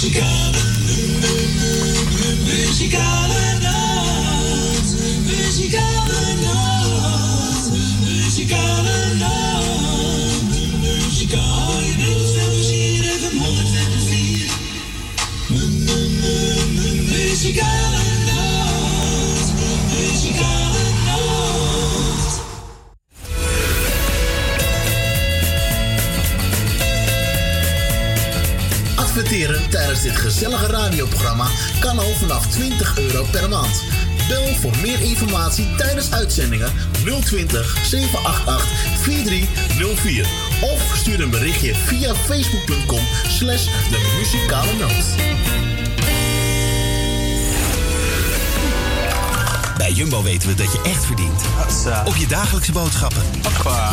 Muzikale, muzikale vanaf 20 euro per maand. Bel voor meer informatie tijdens uitzendingen 020 788 4304 of stuur een berichtje via facebook.com slash de muzikale noot. Bij Jumbo weten we dat je echt verdient. Op je dagelijkse boodschappen.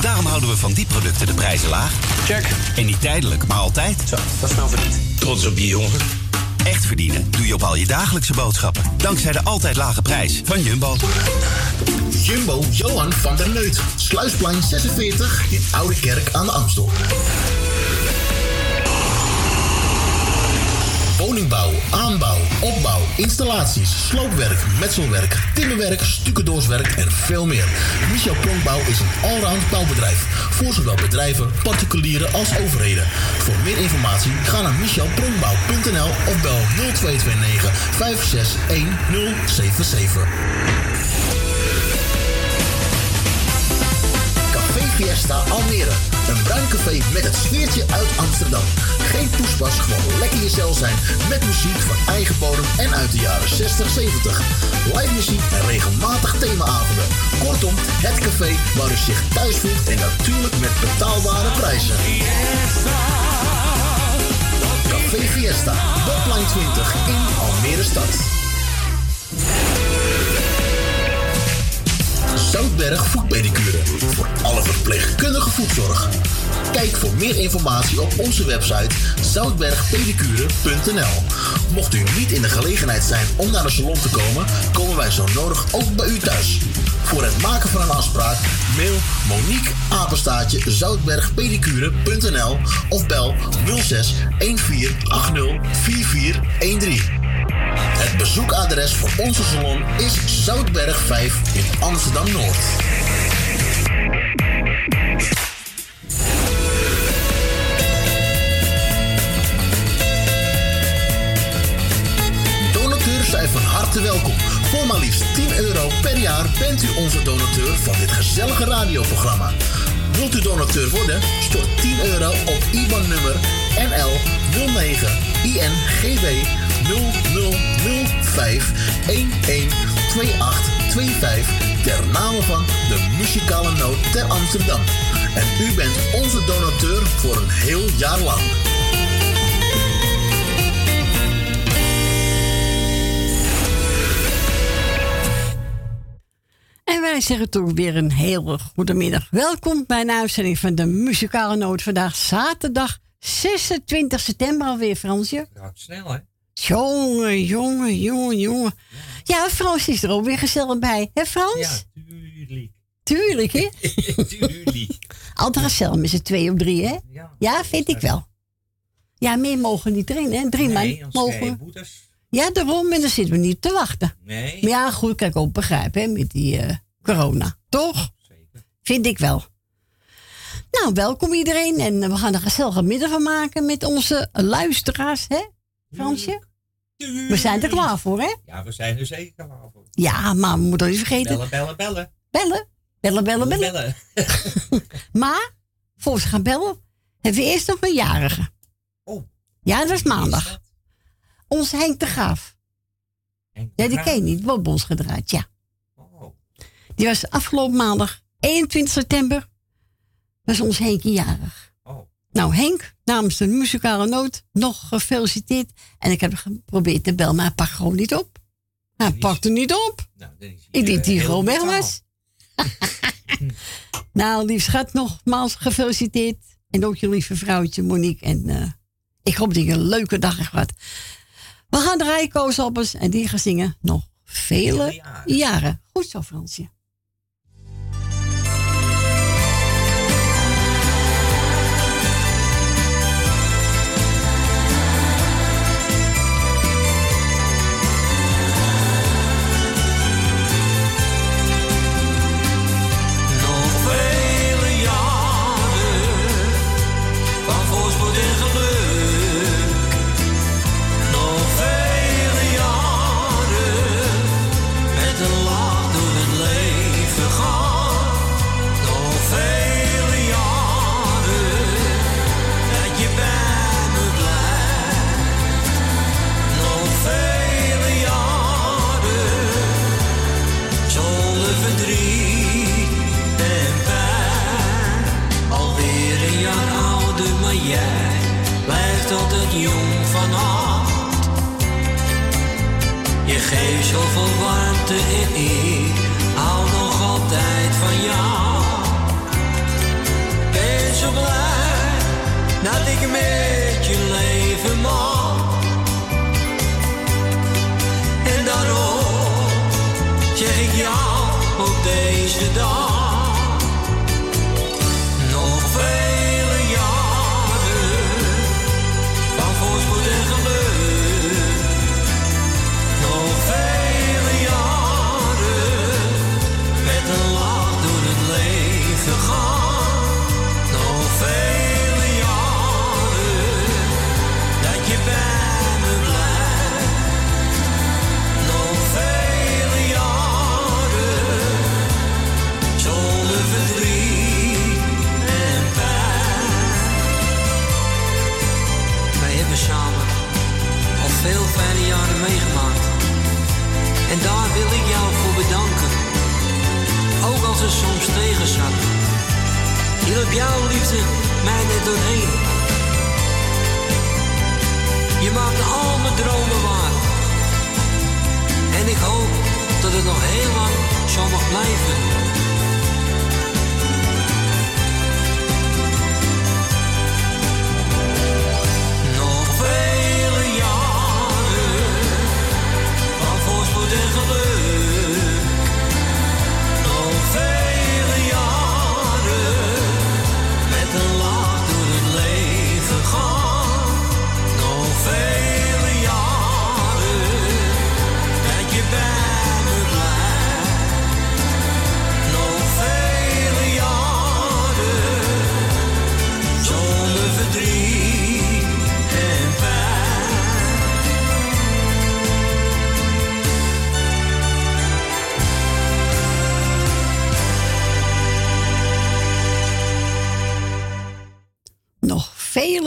Daarom houden we van die producten de prijzen laag. Check. En niet tijdelijk, maar altijd. Zo, dat is wel verdiend. Trots op je jongen. Verdienen doe je op al je dagelijkse boodschappen. Dankzij de altijd lage prijs van Jumbo. Jumbo Johan van der Neut. Sluisplein 46 in Oude Kerk aan de Amstel. Woningbouw, aanbouw, opbouw, installaties, sloopwerk, metselwerk, timmerwerk, stucadoorswerk en veel meer. Michel Pronkbouw is een allround bouwbedrijf. Voor zowel bedrijven, particulieren als overheden. Voor meer informatie ga naar michelpronkbouw.nl of bel 0229 561077. Café Fiesta Almere. Een bruin café met het sfeertje uit Amsterdam. Geen poespas, gewoon lekker jezelf zijn. Met muziek van eigen bodem en uit de jaren 60, 70. Live muziek en regelmatig themaavonden. Kortom, het café waar u zich thuis voelt en natuurlijk met betaalbare prijzen. Café Fiesta, Botline 20 in Almere stad. Zoutberg Voetpedicure. Voor alle verpleegkundige voetzorg. Kijk voor meer informatie op onze website zoutbergpedicure.nl. Mocht u niet in de gelegenheid zijn om naar de salon te komen, komen wij zo nodig ook bij u thuis. Voor het maken van een afspraak mail Monique Apenstaatje zoutbergpedicure.nl of bel 06 1480 4413. Het bezoekadres voor onze salon is Zoutberg 5 in Amsterdam Noord. Donateurs zijn van harte welkom. Voor maar liefst 10 euro per jaar bent u onze donateur van dit gezellige radioprogramma. Wilt u donateur worden? Stort 10 euro op IBAN-nummer NL 09 INGW 0005 112825 ter name van de muzikale noot ter Amsterdam. En u bent onze donateur voor een heel jaar lang. En wij zeggen toch weer een hele goede middag. Welkom bij een uitzending van de Muzikale Noot. Vandaag zaterdag 26 september alweer, Fransje. Gaat snel, hè? Jongen, jongen, jongen, jongen. Ja, Frans is er ook weer gezellig bij. Hè, Frans? Ja, tuurlijk. Tuurlijk, hè? tuurlijk. Altijd gezellig met z'n twee of drie, hè? Ja, vind ik wel. Ja, meer mogen niet erin, hè? Drie Nee, man mogen. boetes. Ja, daarom. En dan zitten we niet te wachten. Nee. Maar ja, goed, kan ik ook begrijpen, hè? Met die eh, corona. Toch? Vind ik wel. Nou, welkom iedereen. En we gaan er een gezellige middag van maken met onze luisteraars, hè? Fransje? We zijn er klaar voor, hè? Ja, we zijn er zeker klaar voor. Ja, maar we moeten niet vergeten. Bellen, bellen, bellen. Bellen. Bellen, bellen, bellen. Maar, voor ze gaan bellen, hebben we eerst nog een jarige. Oh. Ja, dat is maandag. Onze Henk de Graaf. Ja, die ken je niet. Wordt ons gedraaid, ja. Oh. Die was afgelopen maandag, 21 september, was ons Henkje jarig. Nou, Henk, namens de muzikale noot, nog gefeliciteerd. En ik heb geprobeerd te bellen, maar hij pakt gewoon niet op. Hij pakte niet op. Nou, is Ik denk hij heel gewoon weg was. nou, lief schat, nogmaals gefeliciteerd. En ook je lieve vrouwtje Monique. En eh, ik hoop dat je een leuke dag hebt gehad. We gaan draaien Koosappels en die gaan zingen nog vele Vele jaren. jaren. Goed zo, Fransje. Nog vele jaren dat je bent blijft. Nog vele jaren, zonder verdriet en pijn. Alweer een jaar ouder, maar jij blijft altijd jong van af. Je geeft zoveel warmte in ik nog altijd van jou. Ben zo blij dat ik met je leven mag. En daarom zeg ik jou op deze dag. Meegemaakt. En daar wil ik jou voor bedanken. Ook als het soms tegen zat. Hielp jouw liefde mij net doorheen. Je maakte al mijn dromen waar. En ik hoop dat het nog heel lang zo mag blijven. Absolute.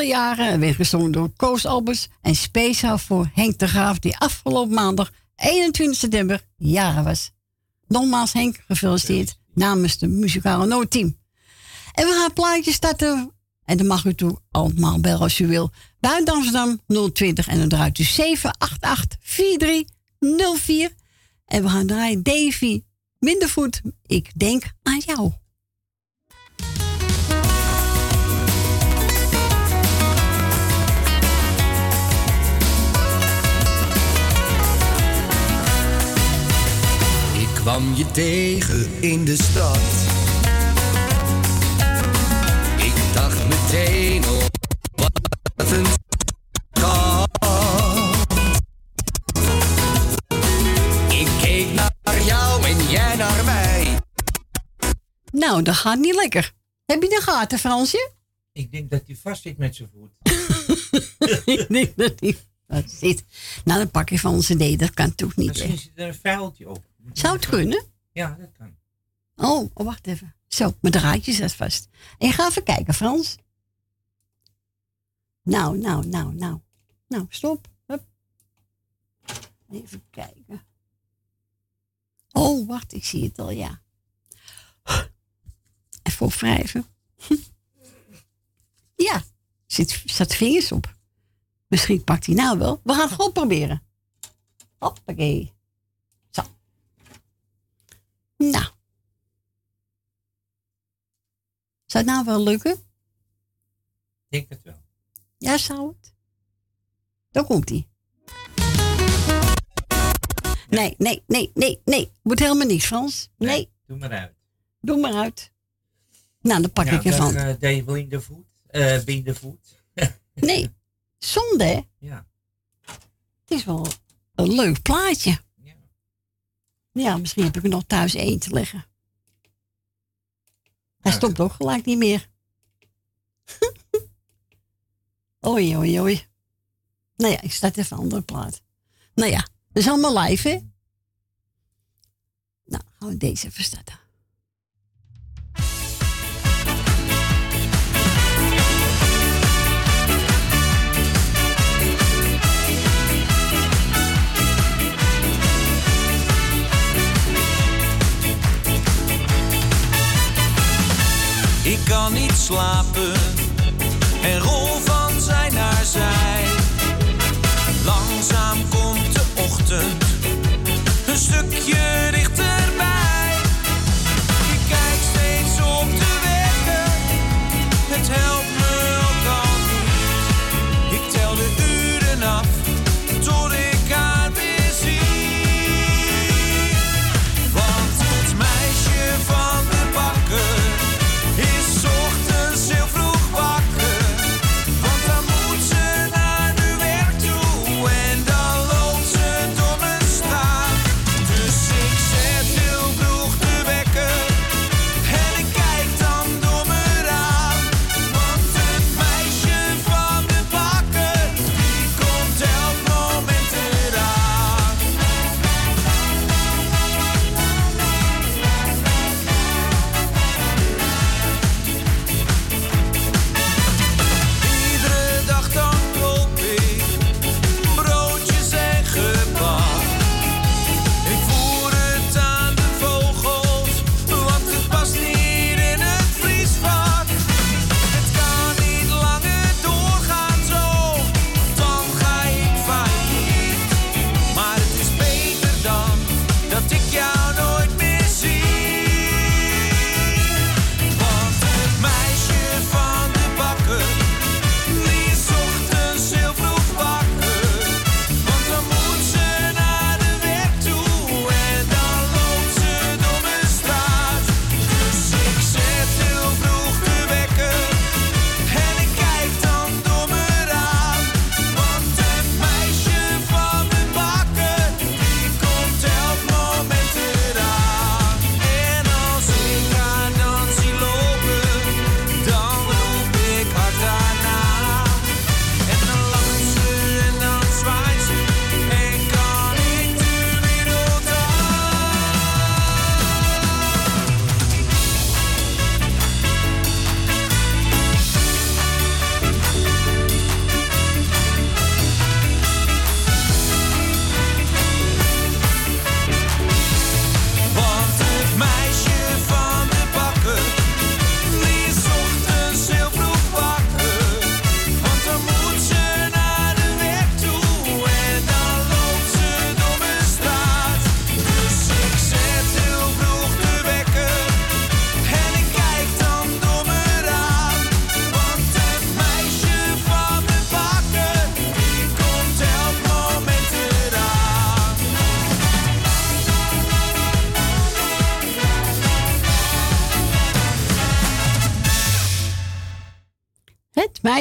Vele jaren werd gezongen door Koos Albers en speciaal voor Henk de Graaf, die afgelopen maandag 21 september jaren was. Nogmaals Henk, gefeliciteerd namens de muzikale noodteam. En we gaan plaatjes starten. En dan mag u toe allemaal bellen als u wil. Buiten Amsterdam 020 en dan draait u 788 4304. En we gaan draaien Davy Mindervoet. Ik denk aan jou. Kwam je tegen in de stad. Ik dacht meteen op wat een. Ik keek naar jou en jij naar mij. Nou, dat gaat niet lekker. Heb je de gaten, Fransje? Ik denk dat hij vast zit met zijn voet. ik denk dat hij vast zit. Nou, dan pak je van onze D. Dat kan toch niet, Misschien zit er een vuiltje op. Zou het kunnen? Ja, dat kan. Oh, oh, wacht even. Zo, mijn draadje zit vast. En ga even kijken, Frans. Nou, nou, nou, nou. Nou, stop. Hup. Even kijken. Oh, wacht, ik zie het al, ja. Even opwrijven. Ja, zit, zat vingers op. Misschien pakt hij nou wel. We gaan het gewoon proberen. Hoppakee. Nou. Zou het nou wel lukken? Ik denk het wel. Ja, zou het? Dan komt hij. Nee, nee, nee, nee, nee. Moet helemaal niet, Frans. Nee, Doe maar uit. doe maar uit. Nou, dan pak nou, ik ervan. Dan, uh, voet. eh in de voet. Nee, zonde, hè? Ja. Het is wel een leuk plaatje. Ja. Misschien heb ik er nog thuis één te leggen. Hij stopt ook gelijk niet meer. oei, oei, oei. Nou ja, ik start even een andere plaat. Nou ja, dat is allemaal live, hè? Nou, gaan we deze even starten. Ik kan niet slapen. En rol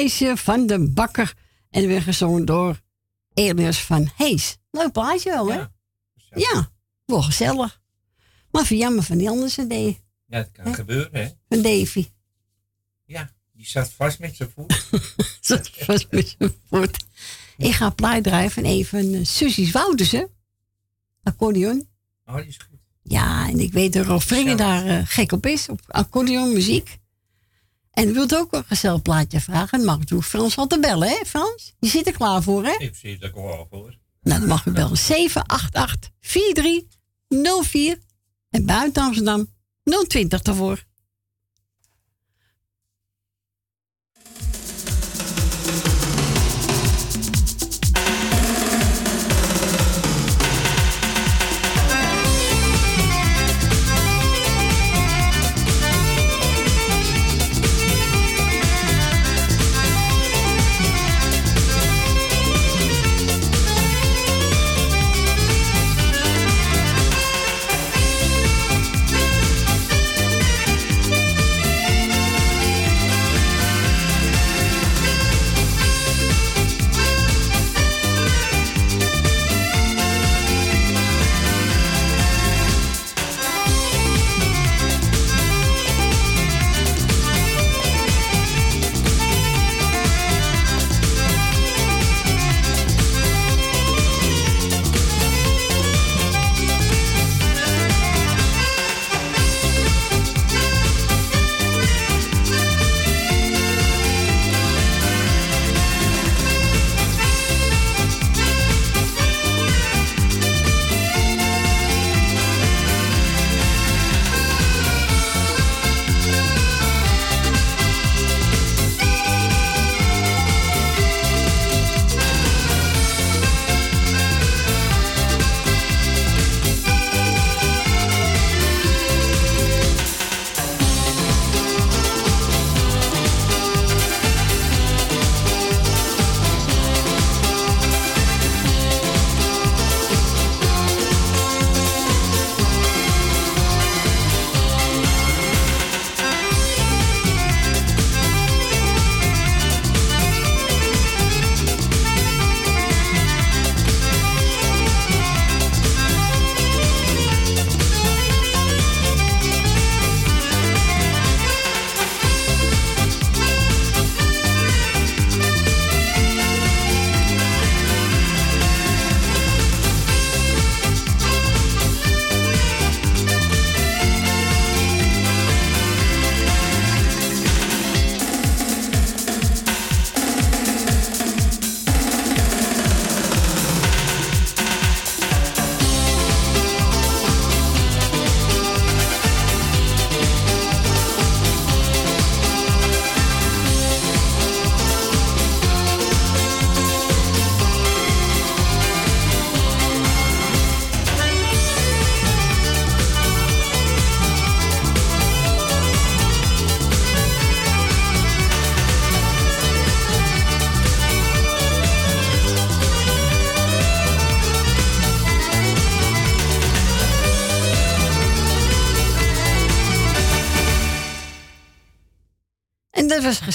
meisje van de bakker. En weer gezongen door Elias van Hees. Leuk plaatje wel, hè? Ja, ja wel gezellig. Maar voor jammer van die andere CD. Ja, het kan gebeuren, hè? Van Davy. Ja, die zat vast met zijn voet. zat vast met zijn voet. Ik ga plaat en even uh, Suzy's Woutersen. Accordeon. Oh, die is goed. Ja, en ik weet dat Rolf daar uh, gek op is, op accordeon muziek. En wilt ook een gezellig plaatje vragen, dan mag u Frans al te bellen, hè Frans? Je zit er klaar voor, hè? Ik zit er klaar voor. Nou, dan mag u bellen 788 4304 en buiten Amsterdam 020 ervoor.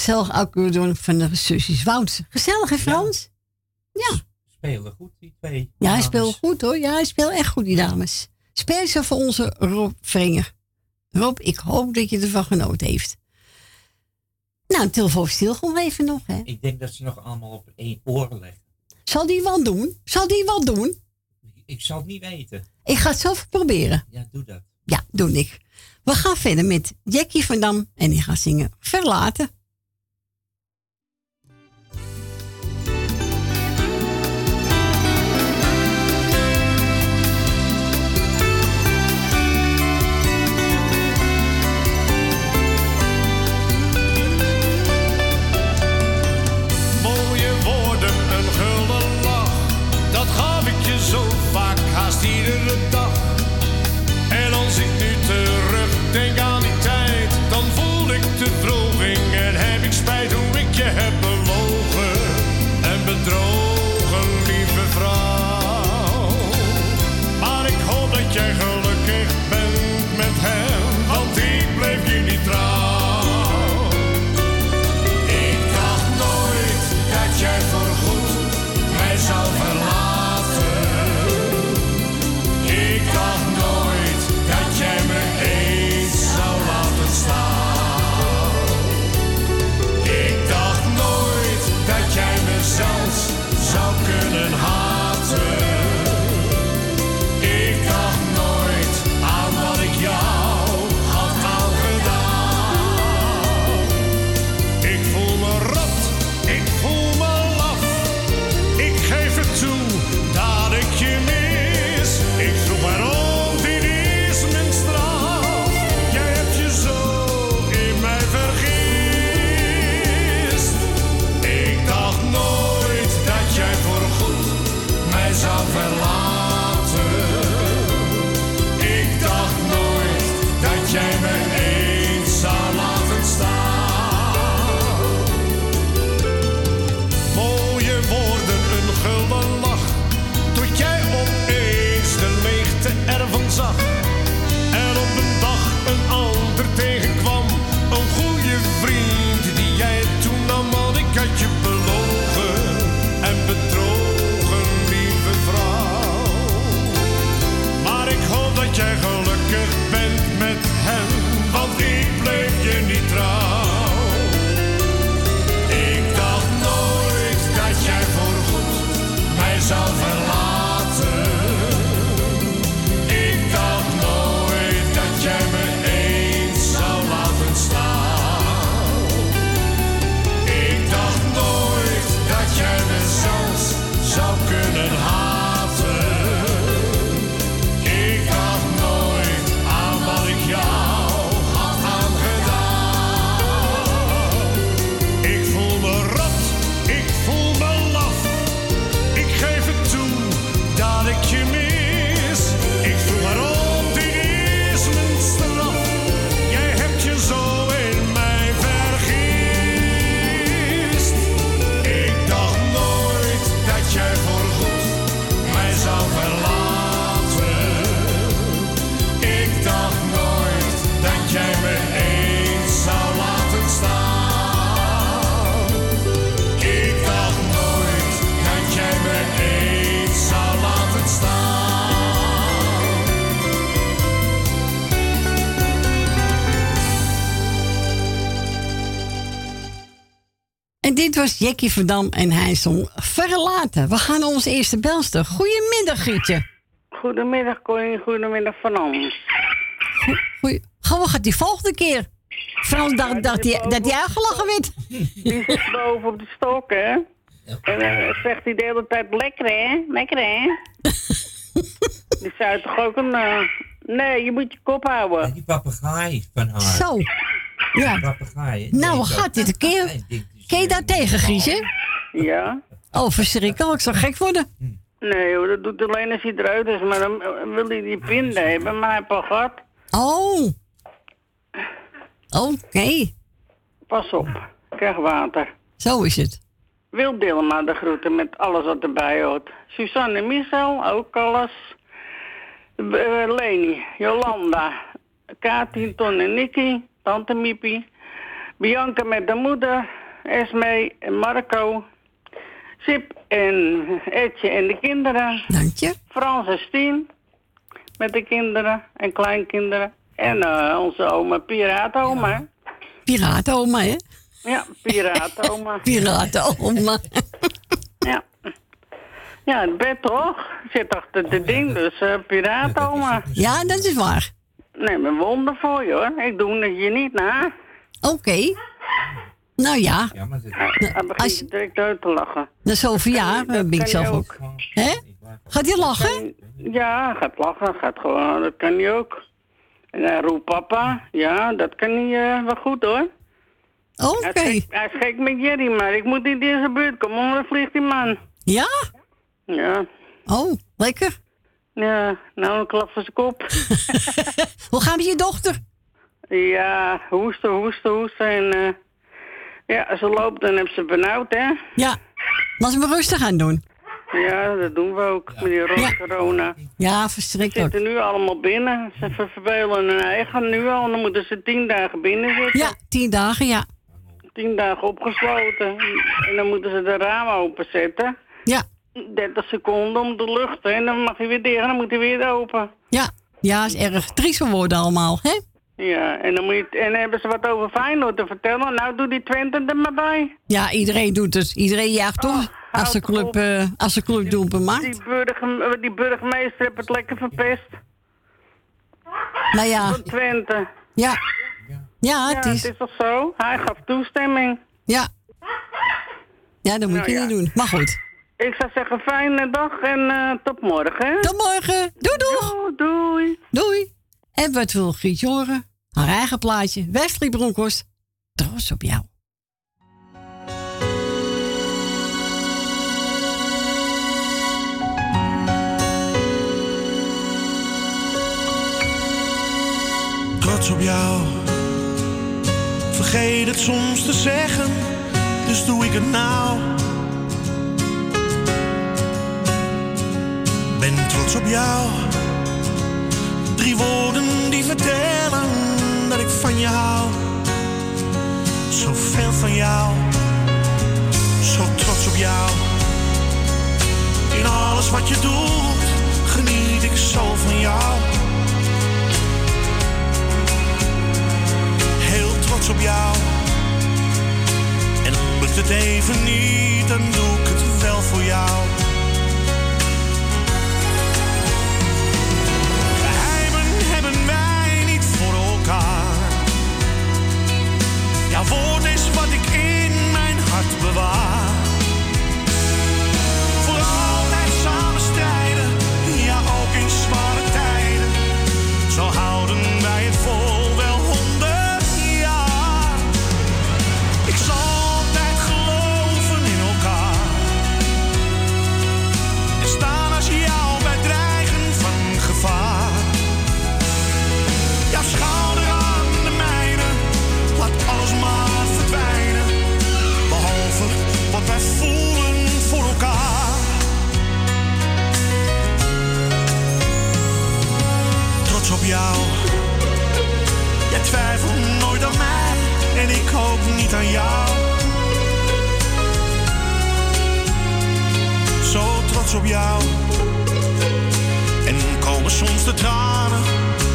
Gezellig accordeon van de zusjes Wouts. Gezellig, hè Frans? Ja. ja. Spelen goed, die twee. Ja, hij speelt goed hoor. Ja, hij speelt echt goed, die dames. Speel ze voor onze Rob Vrenger. Rob, ik hoop dat je ervan genoten heeft. Nou, telefoon stil gewoon even nog, hè? Ik denk dat ze nog allemaal op één oor leggen. Zal die wat doen? Zal die wat doen? Ik zal het niet weten. Ik ga het zelf proberen. Ja, doe dat. Ja, doe ik. We gaan verder met Jackie van Dam en die gaat zingen Verlaten. Dit was Jackie Verdam en hij zong Verlaten. We gaan naar onze eerste belster. Goedemiddag, Gietje. Goedemiddag, Corrie. Goedemiddag, Van Ons. Goeie. Gewoon gaat die volgende keer. Frans dacht, dacht die, dat hij uitgelachen werd. Die zit boven op de stok, hè? En dan zegt hij de hele tijd, lekker hè, lekker hè? Die zou toch ook een... eh, nee, je moet je kop houden. Die papegaai van haar. Zo. Ja. Papegaai. Nou, Nee, gaat dit een keer? Ken je daar tegen, Giesje? Ja? Oh, verschrikkelijk. Ik zou gek worden. Nee hoor, dat doet alleen als hij eruit is. Maar dan eh, wil hij die pinden hebben, maar hij heeft al gehad. Oh. Oké. Pas op, krijg water. Zo is het. Wil Dilma de groeten met alles wat erbij hoort. Suzanne en Michel, ook alles. Eh, Leni, Jolanda, Kaatien, Ton en Nicky, Tante Miepie. Bianca met de moeder, Esme en Marco. Sip en Etje en de kinderen. Dank je. Frans en Stien met de kinderen en kleinkinderen. En eh, onze oma Piraatoma. Piratenoma, hè? Ja, Piraatoma. Piratenoma. Ja. Ja, het bed toch? Zit achter de ding, dus uh, piraatoma. Ja, dat is waar. Nee, mijn wonder voor je hoor. Ik doe het je niet na. Oké. Nou ja, Ja, maar begint Als- je direct uit te lachen. jaar dat eh, ben ik kan zelf ook. ook. Hè? Gaat hij lachen? Ja, hij gaat lachen, gaat gewoon, dat kan hij ook. En hij roept papa, ja, dat kan hij eh, wel goed hoor. Oké. Hij, is gek, hij is gek met Jerry, maar ik moet niet in zijn buurt komen, want dan vliegt die man. Ja? Ja, Oh, lekker. ja, nou een klap voor zijn kop. Hoe gaat het met je dochter? Ja, hoesten, hoesten, hoesten. En eh, ja, ze loopt en heeft ze benauwd, hè? Ja. Laat ze me rustig aan doen. Ja, dat doen we ook met die rot corona. Ja, Ze verschrikkelijk. zitten nu allemaal binnen. Ze ver- vervelen hun eigen nu al. Dan moeten ze tien dagen binnen zitten. Ja, tien dagen, ja. Tien dagen opgesloten. En dan moeten ze de ramen openzetten. Ja, 30 seconden om te luchten. En dan mag hij weer dicht en dan moet hij weer open. ja. Ja, is erg triest geworden allemaal, hè? Ja, en dan, moet je, en hebben ze wat over Feyenoord te vertellen. Nou, doe die Twente er maar bij. Ja, iedereen doet het. Iedereen jaagt toch? Als de club, eh als de club doelpunt maakt. Die, die burgemeester heeft het lekker verpest. Nou ja, Van Twente. ja. Ja, Ja, het het is. is toch zo? Hij gaf toestemming. Ja. Ja, dat moet Nou je ja. niet doen. Maar goed. Ik zou zeggen, fijne dag en eh, tot morgen. hè? Tot morgen. Doei, doei. Doei, doei. Doei. En wat wil Griet horen? Haar eigen plaatje. Wesley Bronkhorst. Trots op jou. trots op jou. Vergeet het soms te zeggen, dus doe ik het nou. Ben trots op jou. Drie woorden die vertellen dat ik van je hou. Zoveel van jou, zo trots op jou. In alles wat je doet, geniet ik zo van jou. heel trots op jou. En lukt het even niet, dan doe ik het wel voor jou. Jouw jou. Jij twijfelt nooit aan mij en ik hoop niet aan jou. Zo trots op jou. En komen soms de tranen,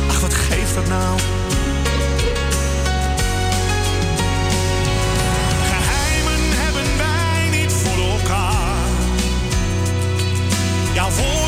ach wat geeft dat nou? Geheimen hebben wij niet voor elkaar. Jouw voor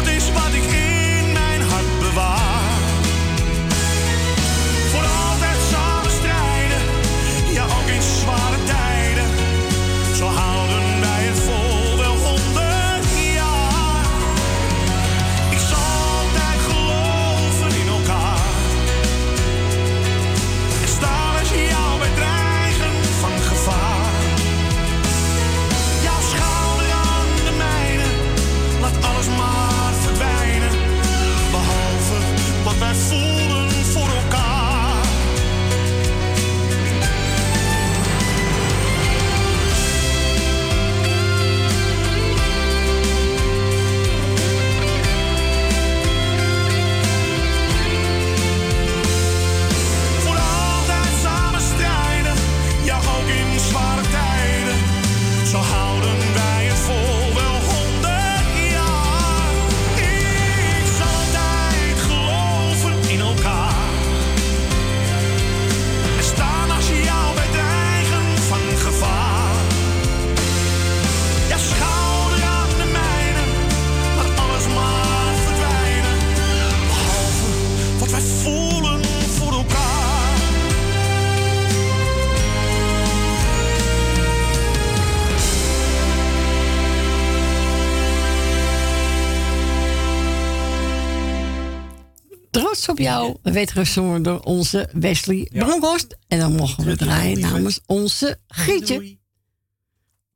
Trots op jou werd gezongen door onze Wesley Bronkhorst. En dan mogen we draaien namens onze Grietje.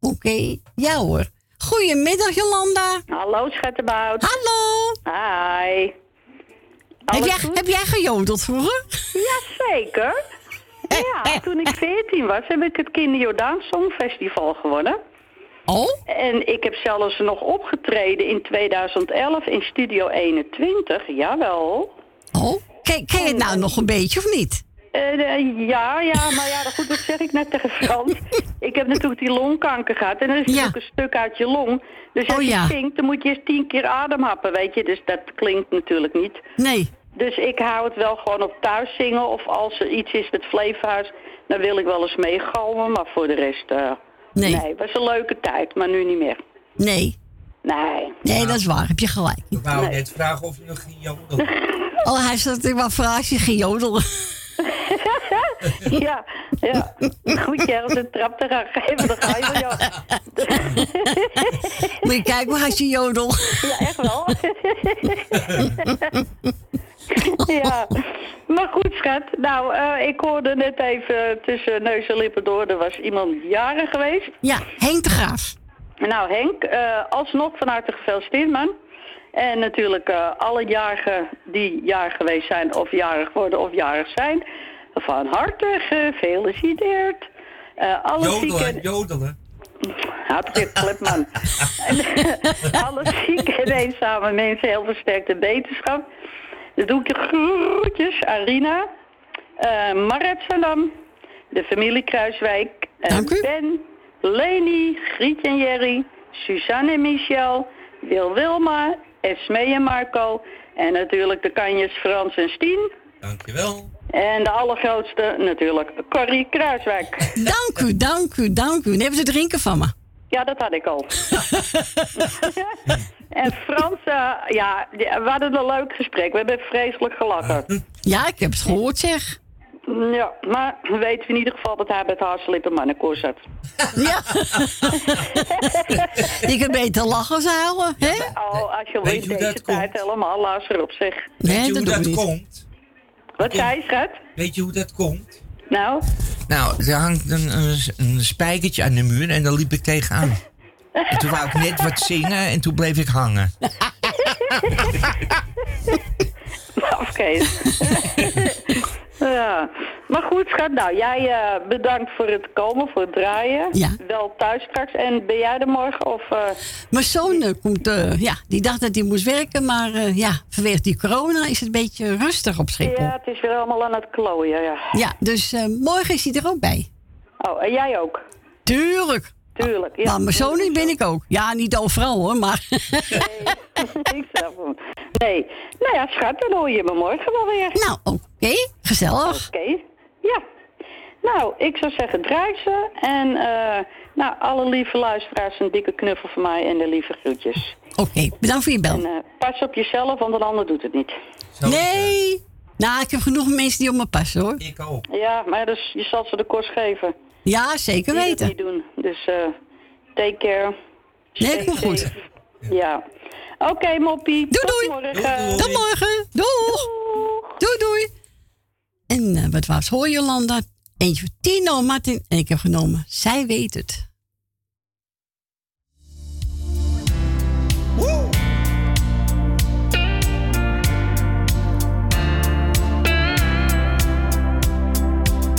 Oké, ja hoor. Goedemiddag Jolanda. Hallo schattenbout. Hallo. Hi. Heb jij, heb jij gejodeld vroeger? Jazeker. Ja, toen ik 14 was, heb ik het Kinder Jordaan Songfestival gewonnen. Oh? En ik heb zelfs nog opgetreden in 2011 in Studio 21. Jawel. Oh? Ken, ken je het nou nog een beetje of niet? Eh, eh, ja, ja, maar ja, goed, dat zeg ik net tegen Frans. ik heb natuurlijk die longkanker gehad en dan is natuurlijk een stuk uit je long. Dus als Oh, ja. je zingt, dan moet je eens tien keer ademhappen, weet je. Dus dat klinkt natuurlijk niet. Nee. Dus ik hou het wel gewoon op thuis zingen. Of als er iets is met Flevohuis, dan wil ik wel eens meegalmen. Maar voor de rest, eh, Nee. het was een leuke tijd, maar nu niet meer. Nee. Nee. Nee, dat is waar. Heb je gelijk. Ik wou net vragen of je nog ging. Oh, hij zat ik wel vragen als je ging jodelen. ja, ja. Goed, je ergens een trap te gaan geven, dan ga je wel, joh. Moet je kijken hoe je jodel. Ja, echt wel. ja, maar goed, schat. Nou, eh, ik hoorde net even tussen neus en lippen door, er was iemand jarig geweest. Ja, Henk de Graaf. Nou, Henk, eh, alsnog van harte gefeliciteerd, man. En natuurlijk eh, alle jarigen die jarig geweest zijn, of jarig worden of jarig zijn, van harte gefeliciteerd. Eh alle Jodelen, zieken... jodelen. Had ik klep, man. En, alle zieke en eenzame mensen heel versterkte beterschap. Dan doe ik je groetjes aan Rina, eh Maret Salam, de familie Kruiswijk, eh, Ben, Leni, Grietje en Jerry, Suzanne en Michel, Wil Wilma, Esmee en Marco en natuurlijk de kanjes Frans en Stien. Dankjewel. En de allergrootste natuurlijk Corrie Kruiswijk. Dank u, dank u, dank u. Neem ze drinken van me. Ja, dat had ik al. en Frans, eh, ja, we hadden een leuk gesprek. We hebben vreselijk gelachen. Ja, ik heb het gehoord, zeg. Ja, maar we weten in ieder geval dat hij met Haarslip en mannenkoor zat. Ja. je kan beter lachen als huilen, hè? Oh, als je Weet weet je hoe deze tijd helemaal, laat erop zeg. Nee, Weet je dat hoe dat komt? Wat zei je, schat? Weet je hoe dat komt? Nou? Nou, er hangt een, een, een spijkertje aan de muur en daar liep ik tegenaan. En toen wou ik net wat zingen en toen bleef ik hangen. Oké. Ja. Maar goed, schat. Nou, jij eh, bedankt voor het komen, voor het draaien. Ja. Wel thuis straks. En ben jij er morgen? Of, eh, Mijn zoon eh, komt, ja, die dacht dat hij moest werken, maar ja, vanwege die corona is het een beetje rustig op Schiphol. Ja, het is weer allemaal aan het klooien, ja. Ja, dus morgen is hij er ook bij. Oh, en jij ook? Tuurlijk. Tuurlijk, ja. Maar mijn zoon ben ik ook. Ja, niet overal hoor, maar... ik zelf. Nee. Nou ja, schat, dan hoor je me morgen wel weer. Nou, oké. Gezellig. Oké. Ja. Nou, ik zou zeggen draai ze. En eh, nou, alle lieve luisteraars een dikke knuffel van mij en de lieve groetjes. Oké, bedankt voor je bel. En eh, pas op jezelf, want een ander doet het niet. Nee. Nou, ik heb genoeg mensen die op me passen hoor. Ik ook. Ja, maar dus, je zal ze de kost geven. Ja, zeker Die weten. niet doen. Dus eh take care. Nee, Stay komt goed. Ja. Oké, moppie. Doei, Tot doei. morgen. Tot morgen. Doeg. Doei, doei. En eh, wat was hoor Jolanda? Eentje voor Tino Martin. En ik heb genomen. Zij weet het.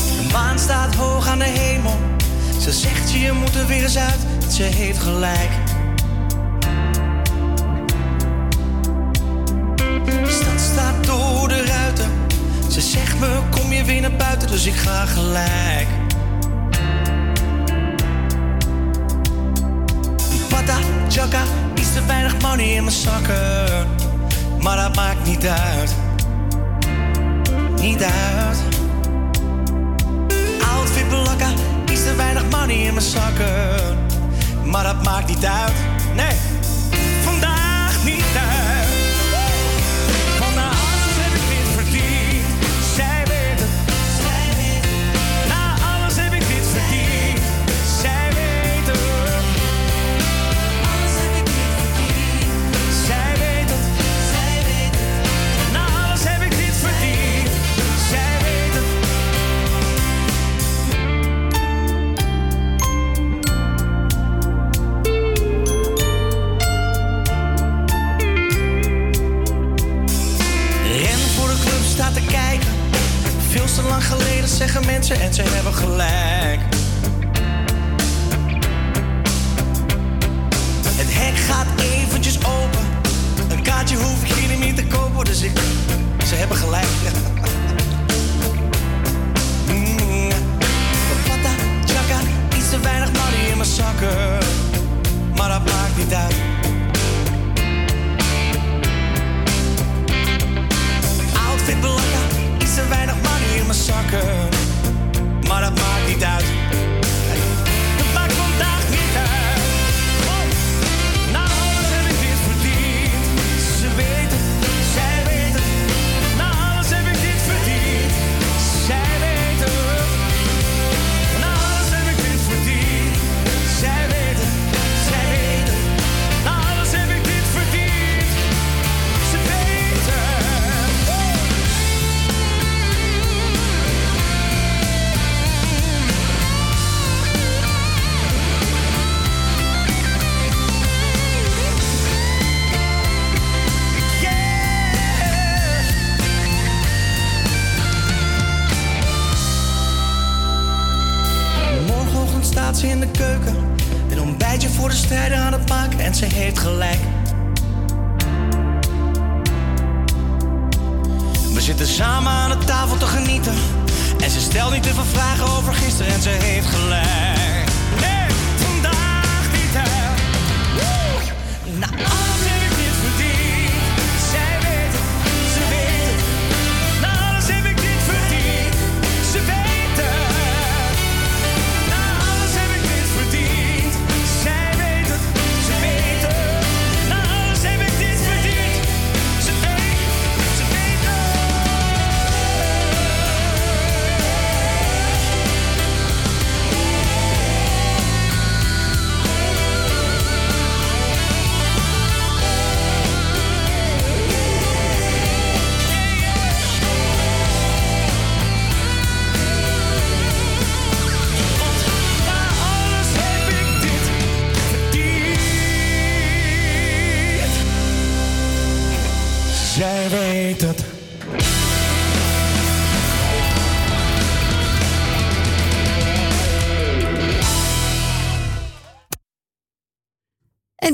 De maan staat hoog aan de hemel. Ze zegt je moet er weer eens uit. Ze heeft gelijk. Buiten, dus ik ga gelijk. Pata, chaka, iets te weinig money in mijn zakken. Maar dat maakt niet uit. Niet uit. Outfit belakka, iets te weinig money in mijn zakken. Maar dat maakt niet uit. Nee, to answer, never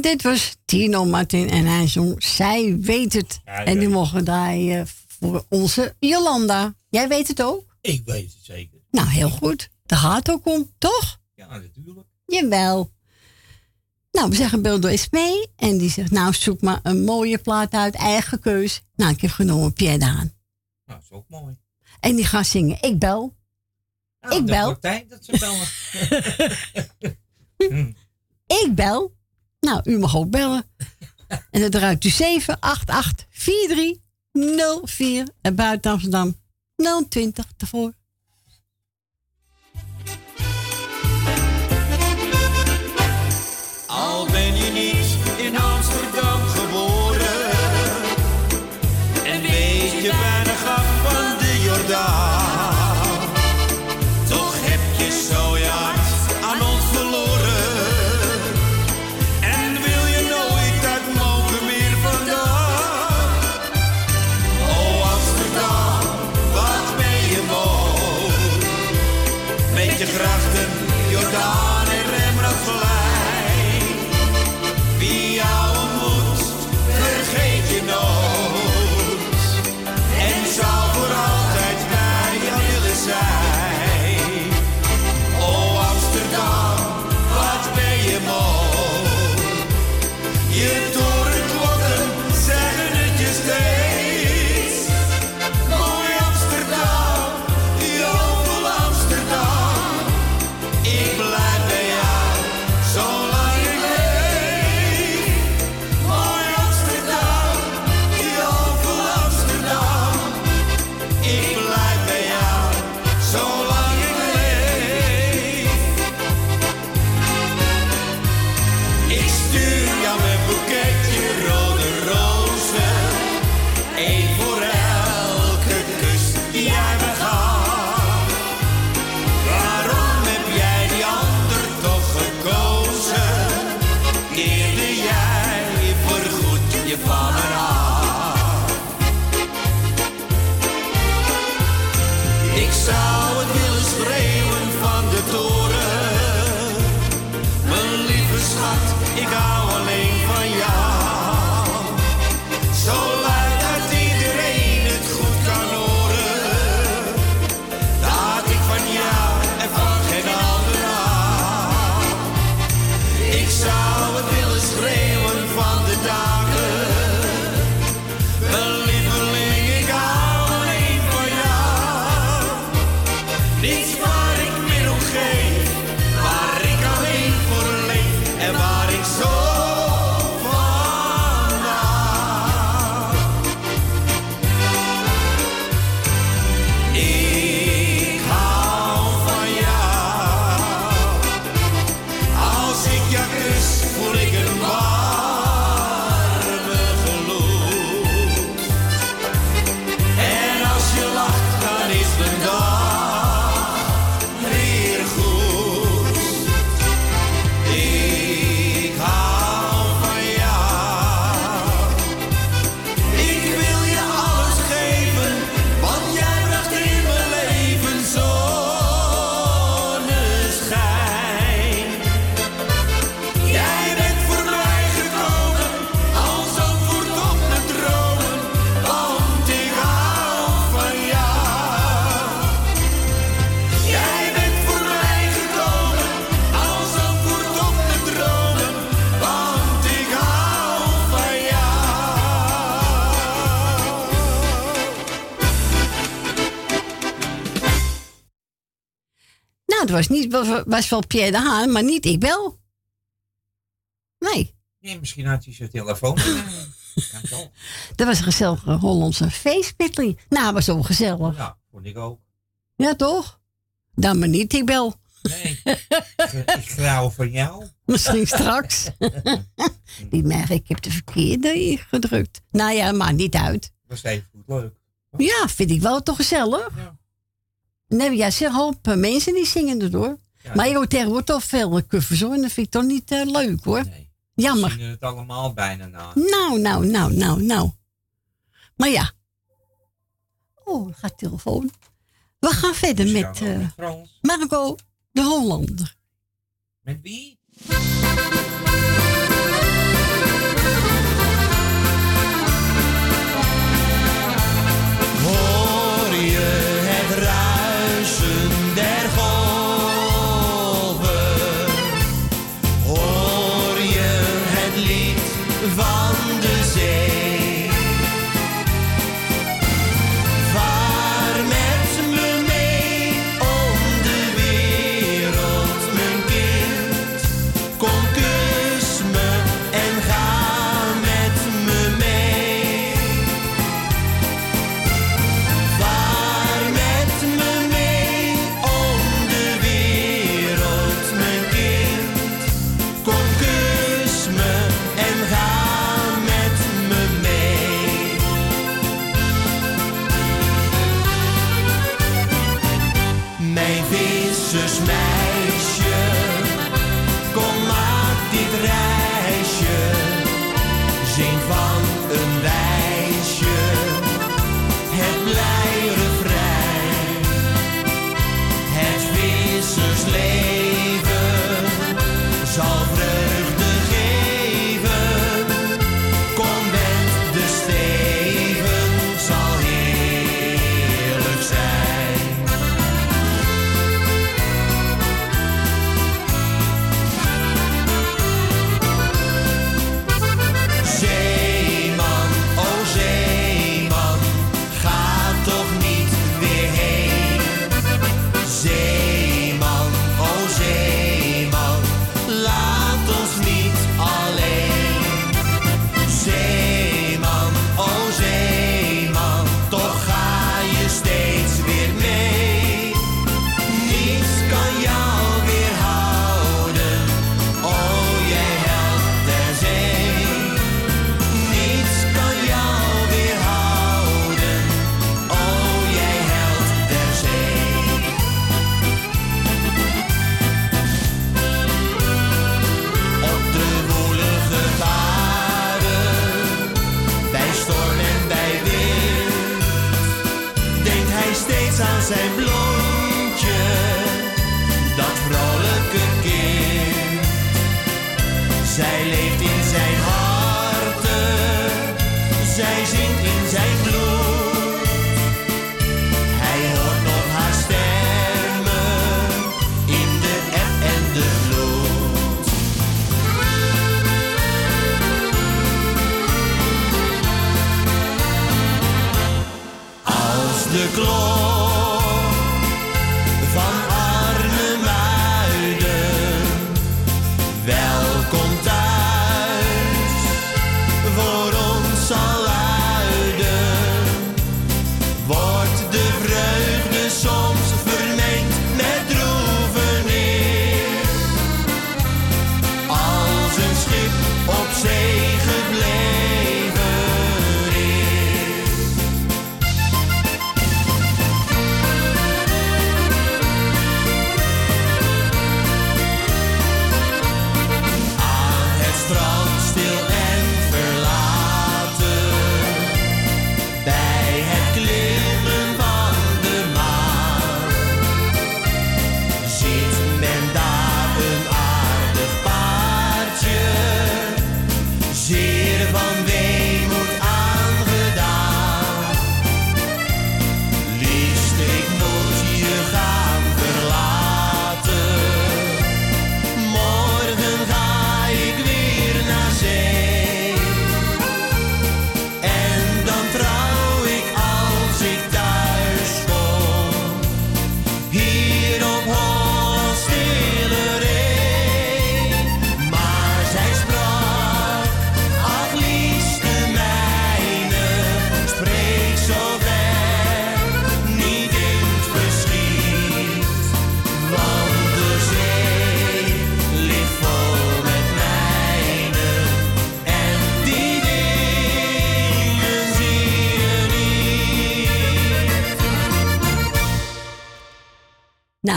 dit was Tino Martin en hij zong Zij weet het. En die mogen draaien voor onze Jolanda. Jij weet het ook? Ik weet het zeker. Nou, heel goed. Daar gaat ook om, toch? Ja, natuurlijk. Jawel. Nou, we zeggen Bildo is mee. En die zegt, nou, zoek maar een mooie plaat uit, eigen keus. Nou, ik heb genomen Pierre aan. Nou, dat is ook mooi. En die gaat zingen, ik bel. Nou, ik bel. Tijd dat ze bellen. Hmm. Ik bel. Nou, u mag ook bellen. En het ruikt u 788 4304 en buiten Amsterdam 020 ervoor. Al was, wel Pierre de Haan, maar niet ik wel. Nee, Nee, misschien had hij zijn telefoon. dat was een gezellige Hollandse feestmitteling. Nou, was zo gezellig. Ja, vond ik ook. Ja, toch? Dan maar niet, ik bel. Nee, ik grauw van jou. Misschien straks. Die merk, ik heb de verkeerde ingedrukt. Nou ja, maakt niet uit. Was even goed leuk. Ja, vind ik wel toch gezellig. Nee, ja, zeg hoop eh, mensen die zingen erdoor. Maar je hoort tegenwoordig toch veel covers hoor. En dat vind ik toch niet eh, leuk hoor. Jammer. We zien het allemaal bijna na. Nou, nou, nou, nou, nou. Maar ja. Oh, gaat telefoon. We gaan verder met eh, Frans. Marco de Hollander. Met wie?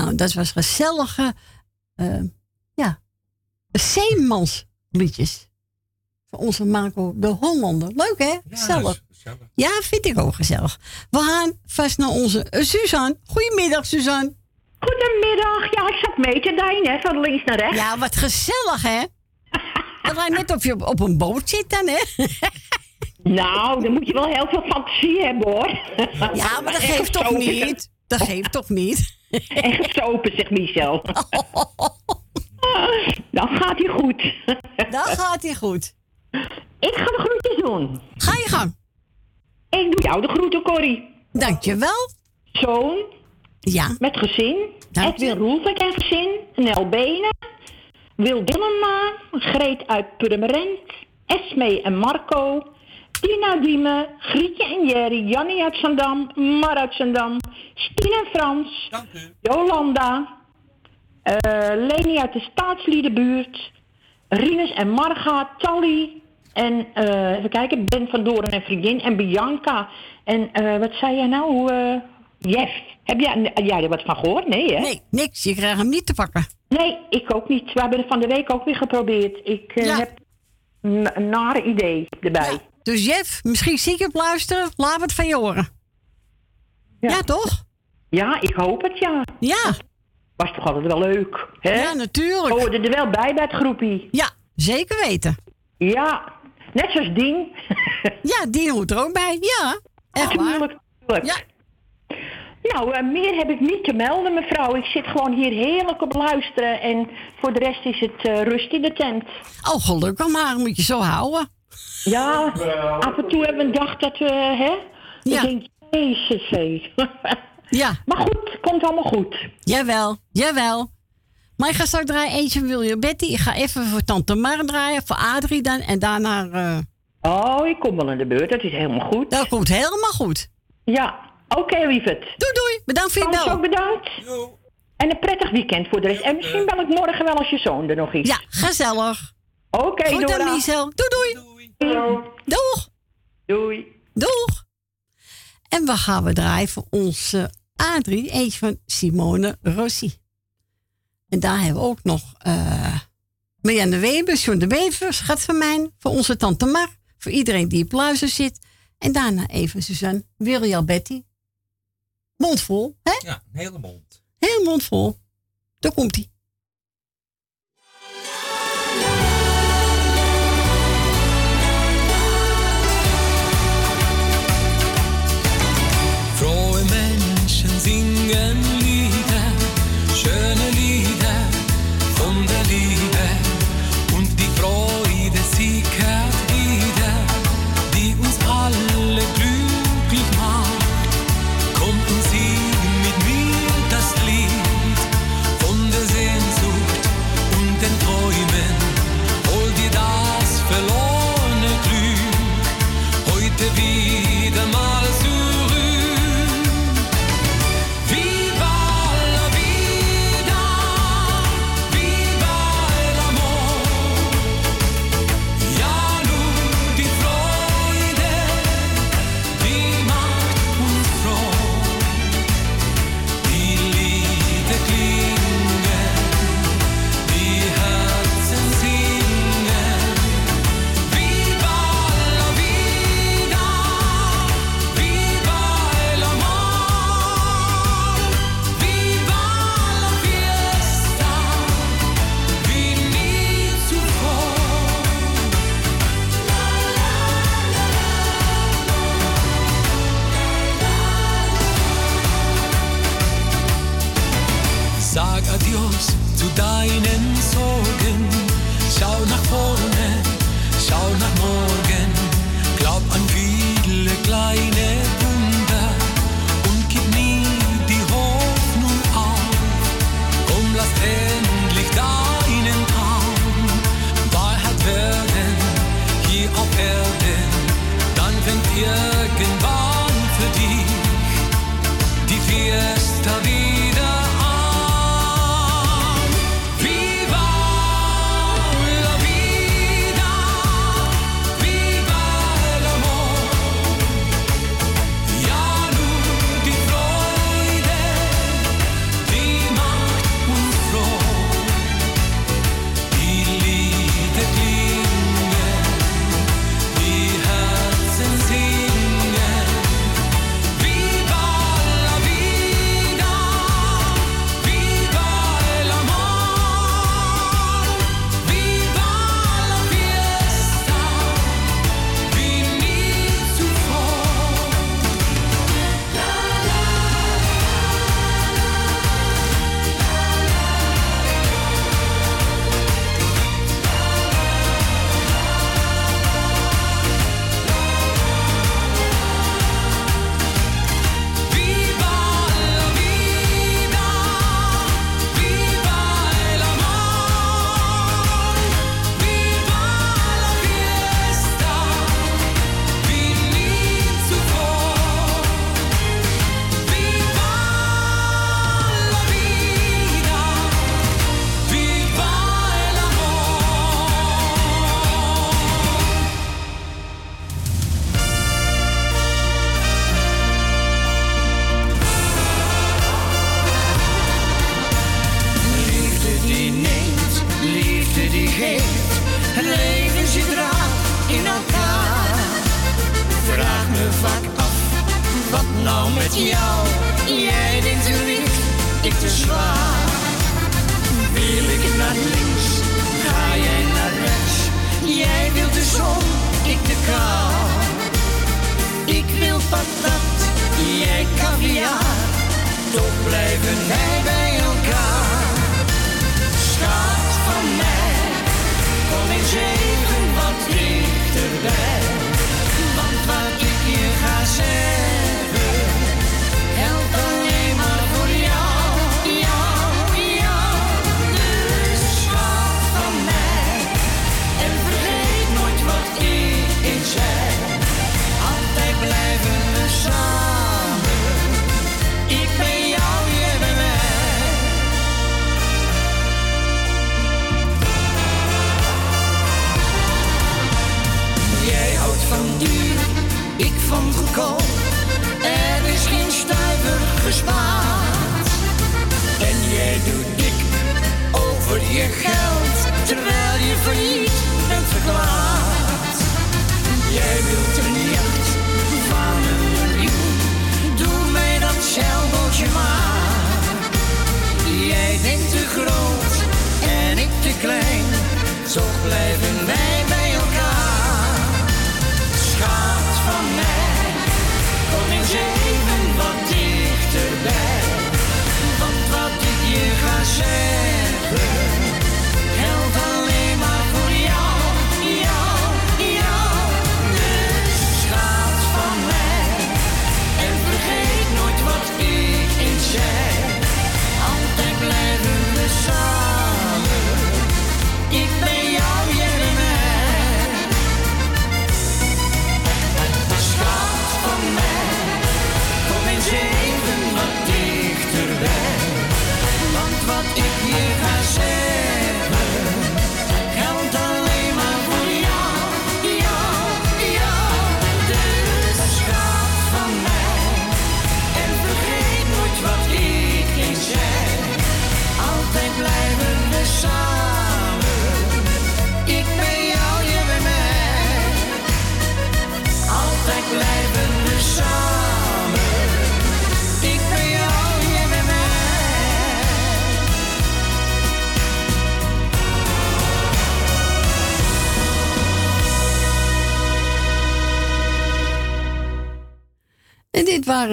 Nou, dat was gezellige, eh, ja, zeemansliedjes. Van onze Marco de Hollander. Leuk hè? Gezellig. Ja, vind ik ook gezellig. We gaan vast naar onze eh, Suzanne. Goedemiddag, Suzanne. Goedemiddag. Ja, ik zat mee te dijnen, van links naar rechts. Ja, wat gezellig, hè? Dat lijkt net of je op, op een boot zit dan, hè? Nou, dan moet je wel heel veel fantasie hebben, hoor. Ja, maar dat geeft toch niet? Dat geeft toch niet? En gestopen, zegt Michel. Dan gaat hij goed. Dan gaat hij goed. Ik ga de groetjes doen. Ga je gang. Ik doe jou de groeten, Corrie. Dankjewel. Zoon. Ja. Met gezin. Edwin Roelvink en gezin. Nel Benen. Wil Dillema. Greet uit Purmerend. Esme en Marco. Tina Diemen. Grietje en Jerry. Jannie uit Zandam. Mar uit Zandam. Stien en Frans. Jolanda. eh Leni uit de staatsliedenbuurt. Rinus en Marga. Tally. En eh, even kijken, Ben van Doren en vriendin. En Bianca. En eh, wat zei jij nou? eh Jeff. Heb jij, jij er wat van gehoord? Nee, hè? Nee, niks. Je krijgt hem niet te pakken. Nee, ik ook niet. We hebben het van de week ook weer geprobeerd. Ik Ja. heb een, een nare idee erbij. Dus Jeff, misschien zie ik op luisteren. Laat het van je horen. Ja, toch? Ja, ik hoop het, ja. Ja. Was toch altijd wel leuk, hè? Ja, natuurlijk. Hoorde er wel bij bij het groepie. Ja, zeker weten. Ja, net zoals Dien. Ja, die hoort er ook bij. Ja, echt waar. Tuurlijk, tuurlijk. Nou, eh, meer heb ik niet te melden, mevrouw. Ik zit gewoon hier heerlijk op luisteren. En voor de rest is het eh, rust in de tent. Oh, gelukkig maar. Moet je zo houden. Ja, af en toe hebben we een dag dat we, hè? Ja. Ik denk, jezus, hé. Ja. Maar goed, komt allemaal goed. Jawel, jawel. Maar ik ga straks draaien eentje van William Betty. Ik ga even voor Tante Mar draaien, voor Adrie dan. En daarna... eh, Oh, ik kom wel in de beurt. Dat is helemaal goed. Dat komt helemaal goed. Ja, oké, lieverd. Doei, doei. Bedankt voor je bel. ook bedankt. En een prettig weekend voor de rest. En misschien bel ik morgen wel als je zoon er nog is. Ja, gezellig. Oké, Goed dan. Doei, doei. Doeg. Doei. Doeg. En we gaan we draaien voor onze Adrie. Eentje van Simone Rossi. En daar hebben we ook nog eh Marianne Weber, John de Wever, schat van mij. Voor onze tante Mar. Voor iedereen die op luister zit. En daarna even Suzanne, William Betty. Mond vol, hè? Ja, een hele mond. Heel mond vol. Daar komt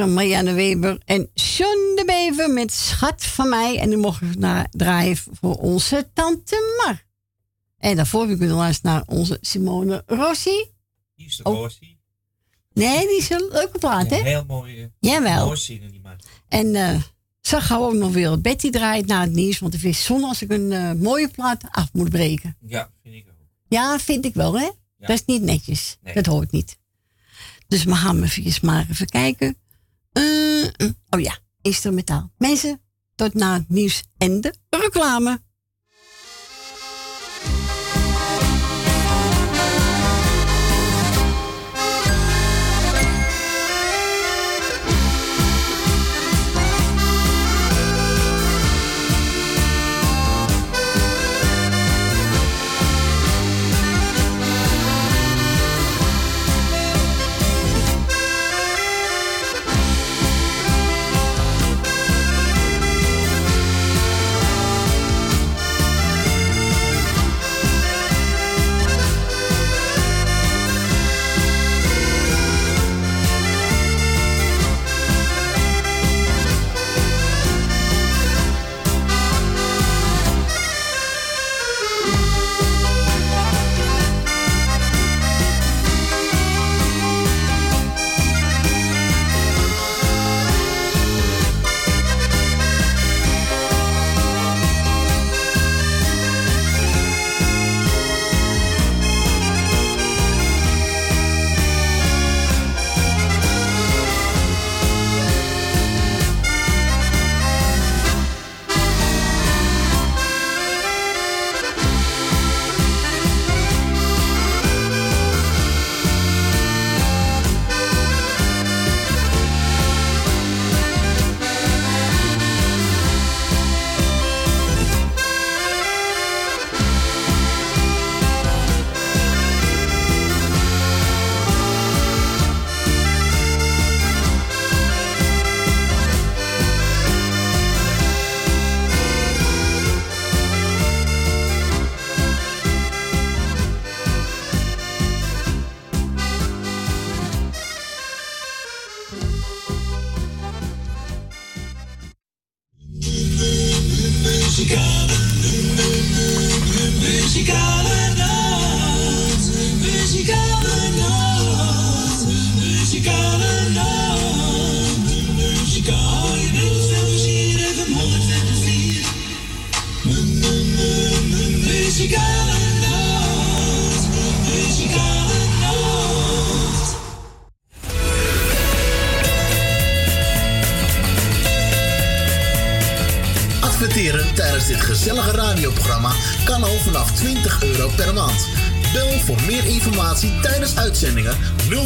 Marianne Weber en John de Bever met Schat van mij. En nu mogen we draaien voor onze tante Mar. En daarvoor wil ik luisteren naar onze Simone Rossi. Die is de. Oh. Rossi. Nee, die is een leuke plaat, hè? Heel mooie. Jawel. Rossi die. En eh, uh, zag gauw ook nog weer Betty draait naar het nieuws. Want het is zon als ik een eh, mooie plaat af moet breken. Ja, vind ik ook. Ja, vind ik wel, hè? Dat is niet netjes. Dat hoort niet. Dus we gaan maar even kijken. Eh, eh, oh ja, instrumentaal. Mensen, tot na het nieuws en de reclame.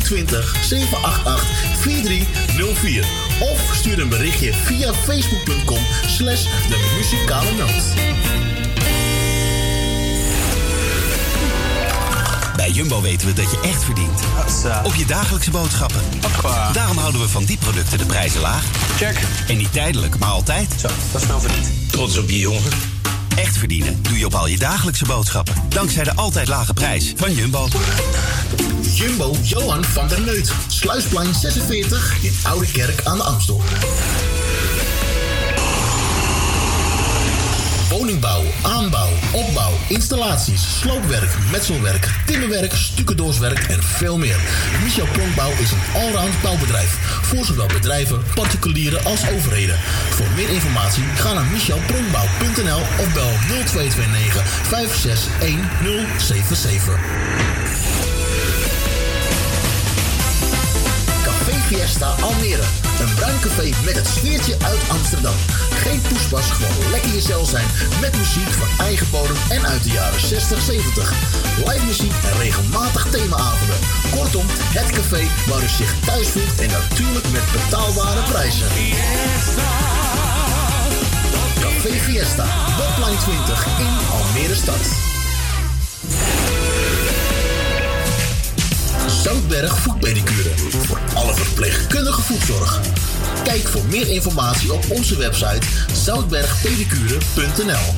020 788 4304 of stuur een berichtje via facebook.com slash de muzikale noot. Bij Jumbo weten we dat je echt verdient. Op je dagelijkse boodschappen. Daarom houden we van die producten de prijzen laag. Check. En niet tijdelijk, maar altijd. Zo, dat is wel verdiend. Trots op je jongen. Echt verdienen doe je op al je dagelijkse boodschappen. Dankzij de altijd lage prijs van Jumbo. Jumbo Johan van der Neut. Sluisplein 46 in Oude Kerk aan de Amstel. Woningbouw, aanbouw, opbouw, installaties, sloopwerk, metselwerk, timmerwerk, stucadoorswerk en veel meer. Michel Pronkbouw is een allround bouwbedrijf voor zowel bedrijven, particulieren als overheden. Voor meer informatie ga naar michelpronkbouw.nl of bel 0229 561077. Almere. Een bruin café met het sfeertje uit Amsterdam. Geen poespas, gewoon lekker jezelf zijn. Met muziek van eigen bodem en uit de jaren 60, 70. Live muziek en regelmatig themaavonden. Kortom, het café waar u zich thuis voelt en natuurlijk met betaalbare prijzen. Café Fiesta, Botline 20 in Almere Stad. Zoutberg Voetpedicure. Voor alle verpleegkundige voetzorg. Kijk voor meer informatie op onze website zoutbergpedicure.nl.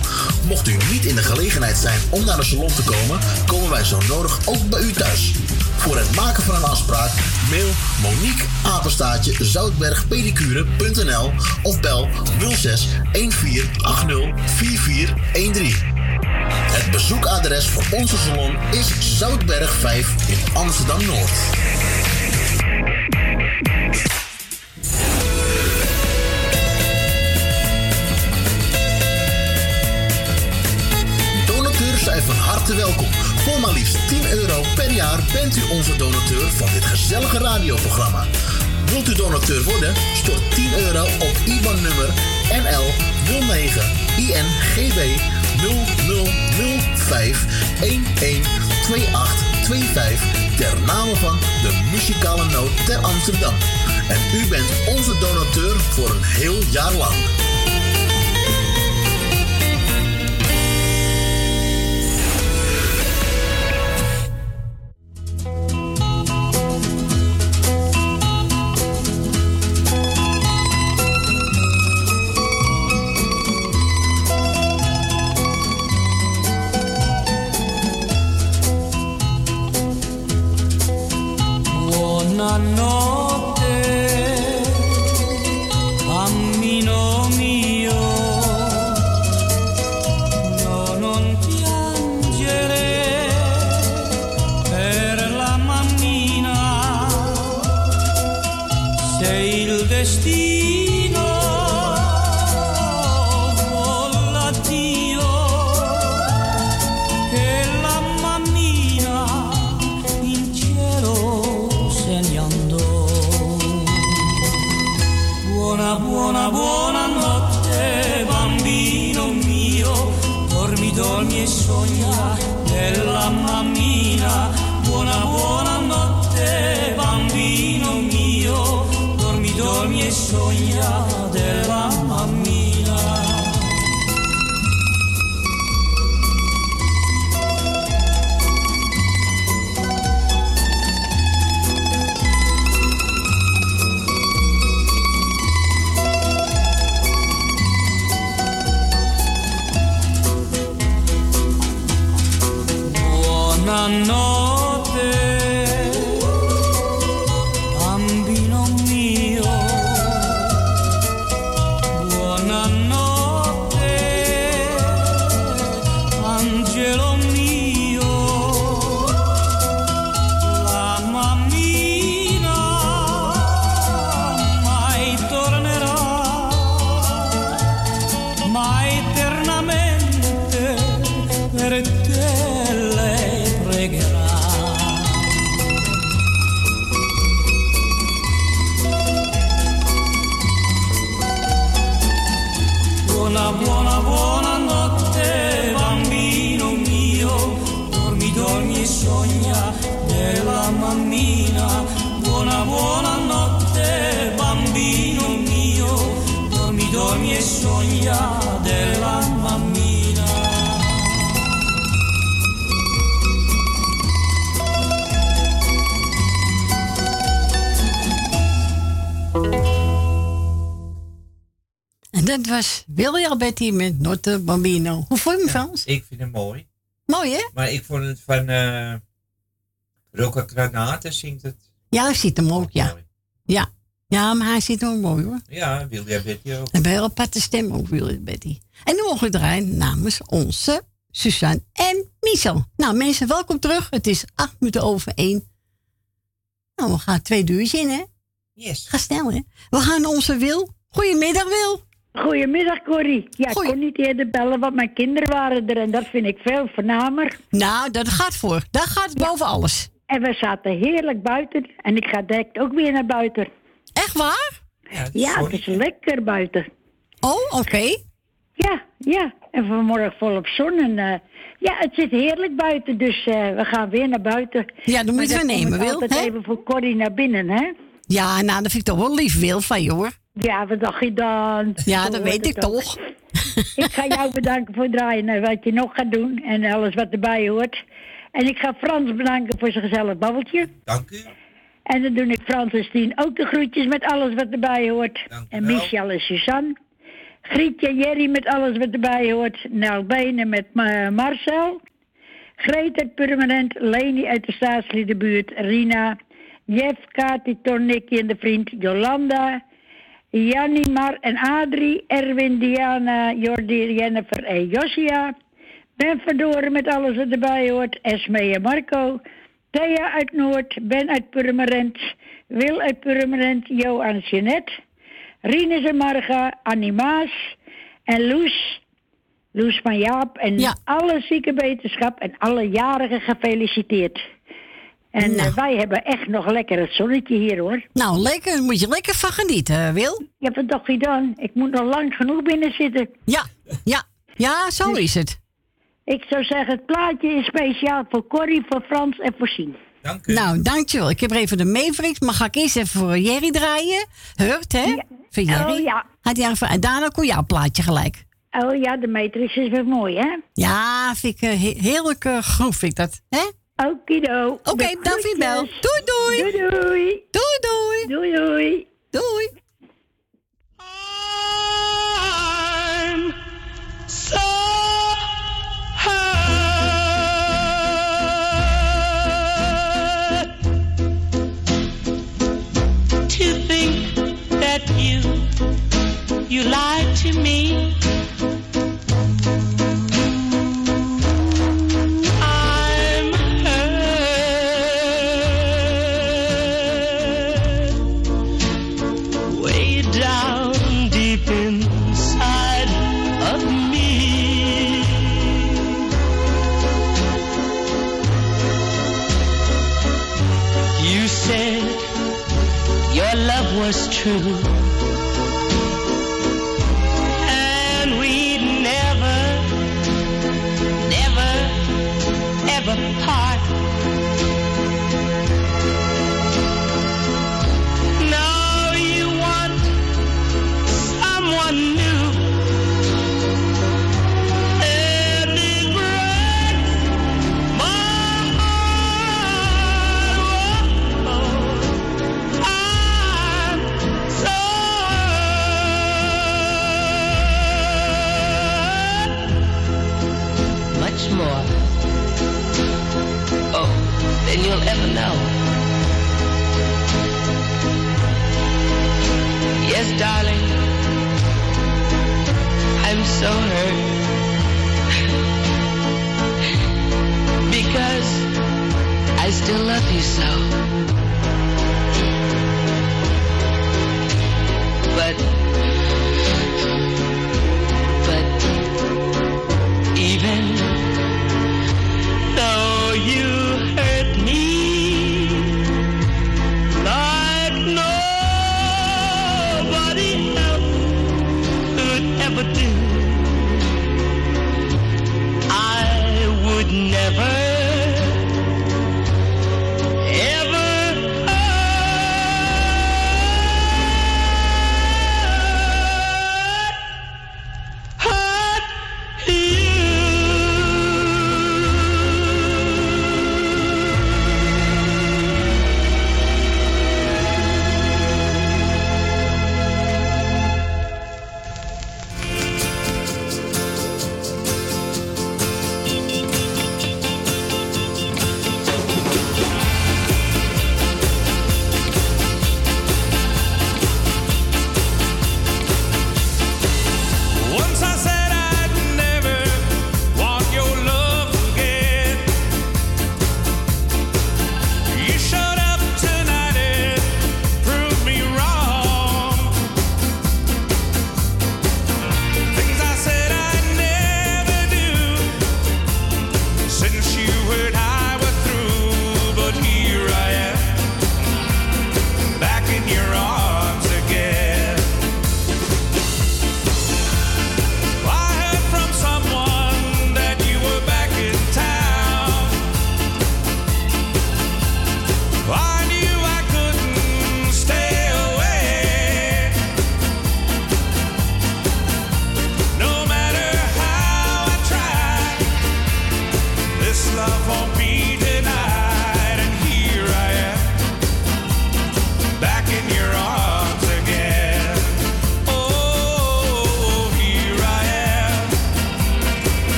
Mocht u niet in de gelegenheid zijn om naar de salon te komen, komen wij zo nodig ook bij u thuis. Voor het maken van een afspraak mail Monique Apenstaatje zoutbergpedicure.nl of bel 06 1480 4413. Het bezoekadres voor onze salon is Zoutberg 5 in Amsterdam Noord. Donateurs zijn van harte welkom. Voor maar liefst 10 euro per jaar bent u onze donateur van dit gezellige radioprogramma. Wilt u donateur worden? Stort 10 euro op IBAN-nummer NL 09 INGB 0005 112825 ter name van de muzikale noot ter Amsterdam. En u bent onze donateur voor een heel jaar lang. Met Notte Bambino. Hoe vond je hem, Frans? Ik vind hem mooi. Mooi, hè? Maar ik vond het van eh Rocca Granata zingt het. Ja, hij ziet hem ook, ja. Ja, ja maar hij ziet hem ook mooi, hoor. Ja, William Betty ook. En bij heel aparte stem ook, Willy Betty. En nu mogen we draaien namens onze Suzanne en Michel. Nou, mensen, welkom terug. Het is acht minuten over één. Nou, we gaan twee uurtjes in, hè? Yes. Ga snel, hè? We gaan onze Wil. Goedemiddag, Wil. Goedemiddag, Corrie. Ja, ik kon niet eerder bellen, want mijn kinderen waren er en dat vind ik veel voornamer. Nou, dat gaat voor. Dat gaat boven alles. En we zaten heerlijk buiten en ik ga direct ook weer naar buiten. Echt waar? Ja, het is lekker buiten. Oh, oké. Ja, ja. En vanmorgen volop zon en eh, ja, het zit heerlijk buiten, dus eh, we gaan weer naar buiten. Ja, dan moeten we nemen, ik Wil, altijd hè? even voor Corrie naar binnen, hè? Ja, nou, dat vind ik toch wel lief, Wil, van je, hoor. Ja, wat dacht je dan? Ja, dat weet ik toch. ik ga jou bedanken voor het draaien en wat je nog gaat doen en alles wat erbij hoort. En ik ga Frans bedanken voor zijn gezellig babbeltje. Dank u. En dan doe ik Frans en Stien ook de groetjes met alles wat erbij hoort. en Michel en Suzanne. Grietje en Jerry met alles wat erbij hoort. Nel Benen met Ma- Marcel. Greet uit Purmerend. Leni uit de staatsliedenbuurt. Rina. Jeff, Kati, Nicky en de vriend Jolanda. Jannie, Mar en Adrie. Erwin, Diana, Jordi, Jennifer en Josia. Ben Verdoren met alles wat erbij hoort. Esme en Marco. Thea uit Noord. Ben uit Purmerend. Wil uit Purmerend. Jo en Jeanette. Rinus en Marga. Annie Maas. En Loes. Loes van Jaap. En alle zieke wetenschap en alle jarigen gefeliciteerd. En eh, wij hebben echt nog lekker het zonnetje hier hoor. Nou, lekker. Daar moet je lekker van genieten, Wil. Ik heb het toch gedaan. Ik moet nog lang genoeg binnen zitten. Ja, ja. Ja, zo is het. Ik zou zeggen, het plaatje is speciaal voor Corrie, voor Frans en voor Sien. Dank Nou, dankjewel. Ik heb er even de Mavericks, maar ga ik eerst even voor Jerry draaien. Hurt, hè? Voor Jerry. Oh, ja. Had hij even, en daarna kon jouw plaatje gelijk. Oh ja, de matrix is weer mooi, hè? Ja, vind ik uh, he- heerlijk uh, groef, vind ik dat. Hè? Okido. Oké, okay, dank je bel. Doei, doei. Doei, doei. Doei, doei. Doei, doei. Doei. Was true. So hurt. because I still love you so. But,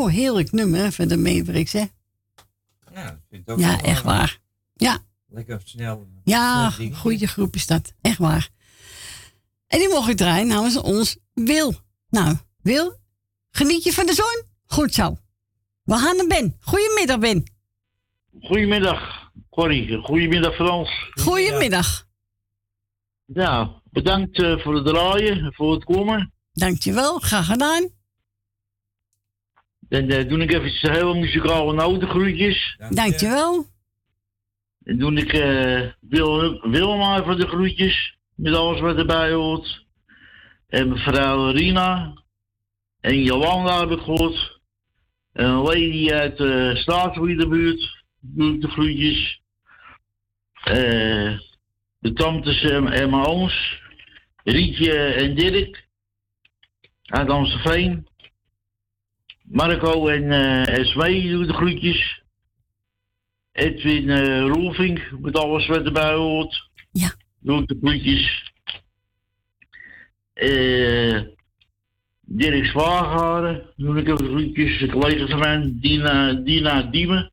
Zo heerlijk nummer van de Mavericks, hè? Ja, dat vind ik ook Ja, echt eh, waar. Ja, Lekker snel. ja, snel ding. goede groep is dat. Echt waar. En die mocht ik draaien namens ons Wil. Nou, Wil, geniet je van de zon? Goed zo. We gaan naar Ben. Goedemiddag, Ben. Goedemiddag, Corrie. Goedemiddag, Frans. Goedemiddag. Ja, bedankt eh, voor het draaien, en voor het komen. Dankjewel, graag gedaan. Dan eh, doe ik even heel muzikale notengroetjes. Dankjewel. Dan doe ik eh Wil, Wilma even de groetjes, met alles wat erbij hoort. En mevrouw Rina. En Jolanda heb ik gehoord. En een lady uit de uh, buurt doe ik de groetjes. Eh de tantes en, en mijn ooms. Rietje en Dirk. Uit Amstelveen. Marco en eh Esmee doe ik de groetjes. Edwin uh, Roelvink, met alles wat erbij hoort. Ja. Doe ik de groetjes. Eh Dirk Zwaagaren, doe ik even de groetjes. De collega van mij, Dina, Dina Diemen.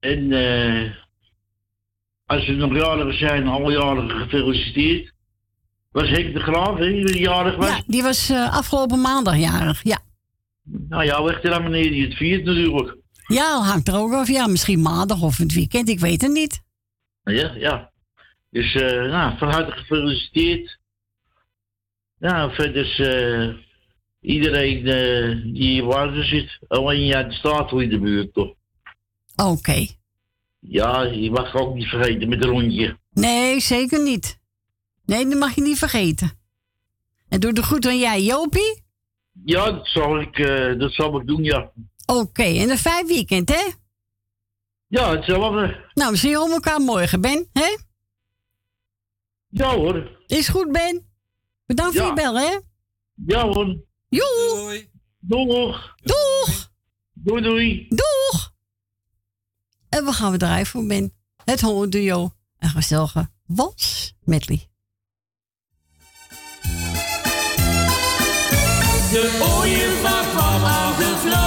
En eh als ze nog jarigen zijn, alle jarigen gefeliciteerd. Was Henk de Graaf, hè, die jarig was? Ja, die was eh, afgelopen maandag jarig. Ja. Nou ja, weg aan meneer die het viert natuurlijk. Ja, hangt er ook af. Ja, misschien maandag of het weekend. Ik weet het niet. Ja, ja. Dus, eh nou, van harte gefeliciteerd. Nou, verder is eh, iedereen die in Waarden zit, alleen jij de staat in de buurt, toch? Oké. Ja, je mag ook niet vergeten met een rondje. Nee, zeker niet. Nee, dat mag je niet vergeten. En doe de goed aan jij, Jopie? Ja, dat zal ik, eh, dat zal ik doen, ja. Oké, en een vijf weekend, hè? Ja, hetzelfde. Nou, we zien elkaar morgen, Ben, hè? Ja hoor. Is goed, Ben. Bedankt voor je bel, hè? Ja hoor. Joe. Doeg. Doeg. Doei doei. Doeg. En we gaan we draaien voor Ben. Het hondenduo. Een gezellige wals medley. De ooievaar kwam aangevlogen.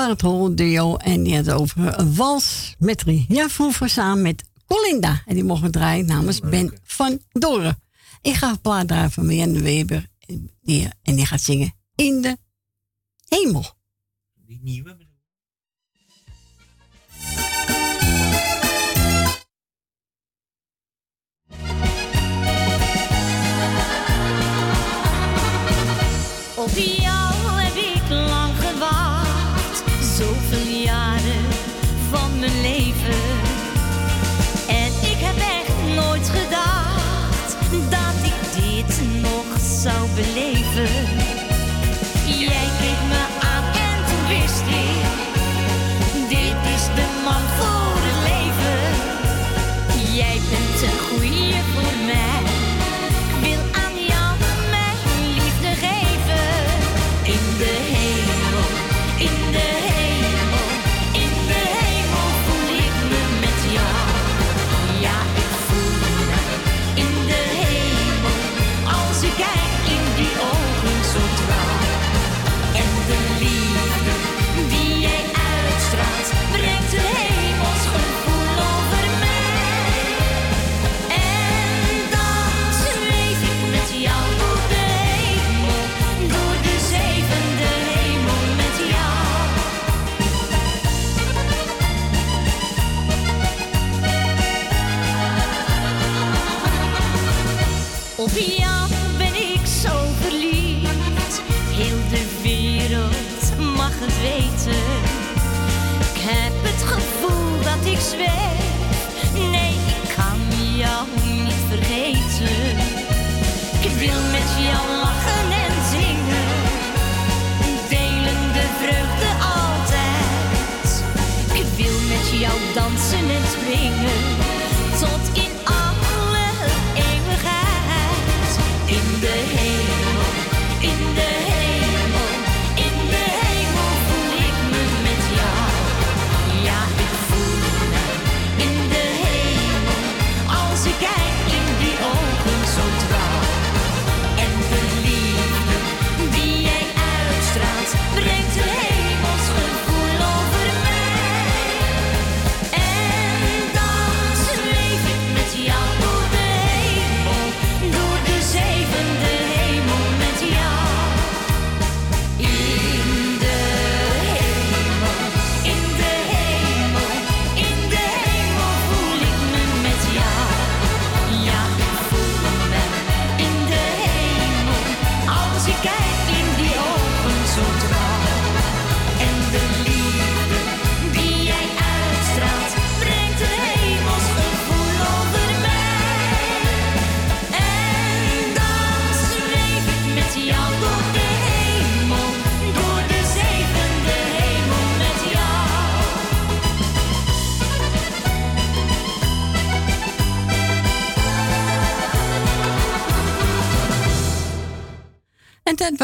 waren het Holland en die had over een wals met Ria samen met Colinda. En die mogen draaien namens Ben van Doren. Ik ga een plaat draaien van de Weber die, en die gaat zingen In de Hemel. Die nieuwe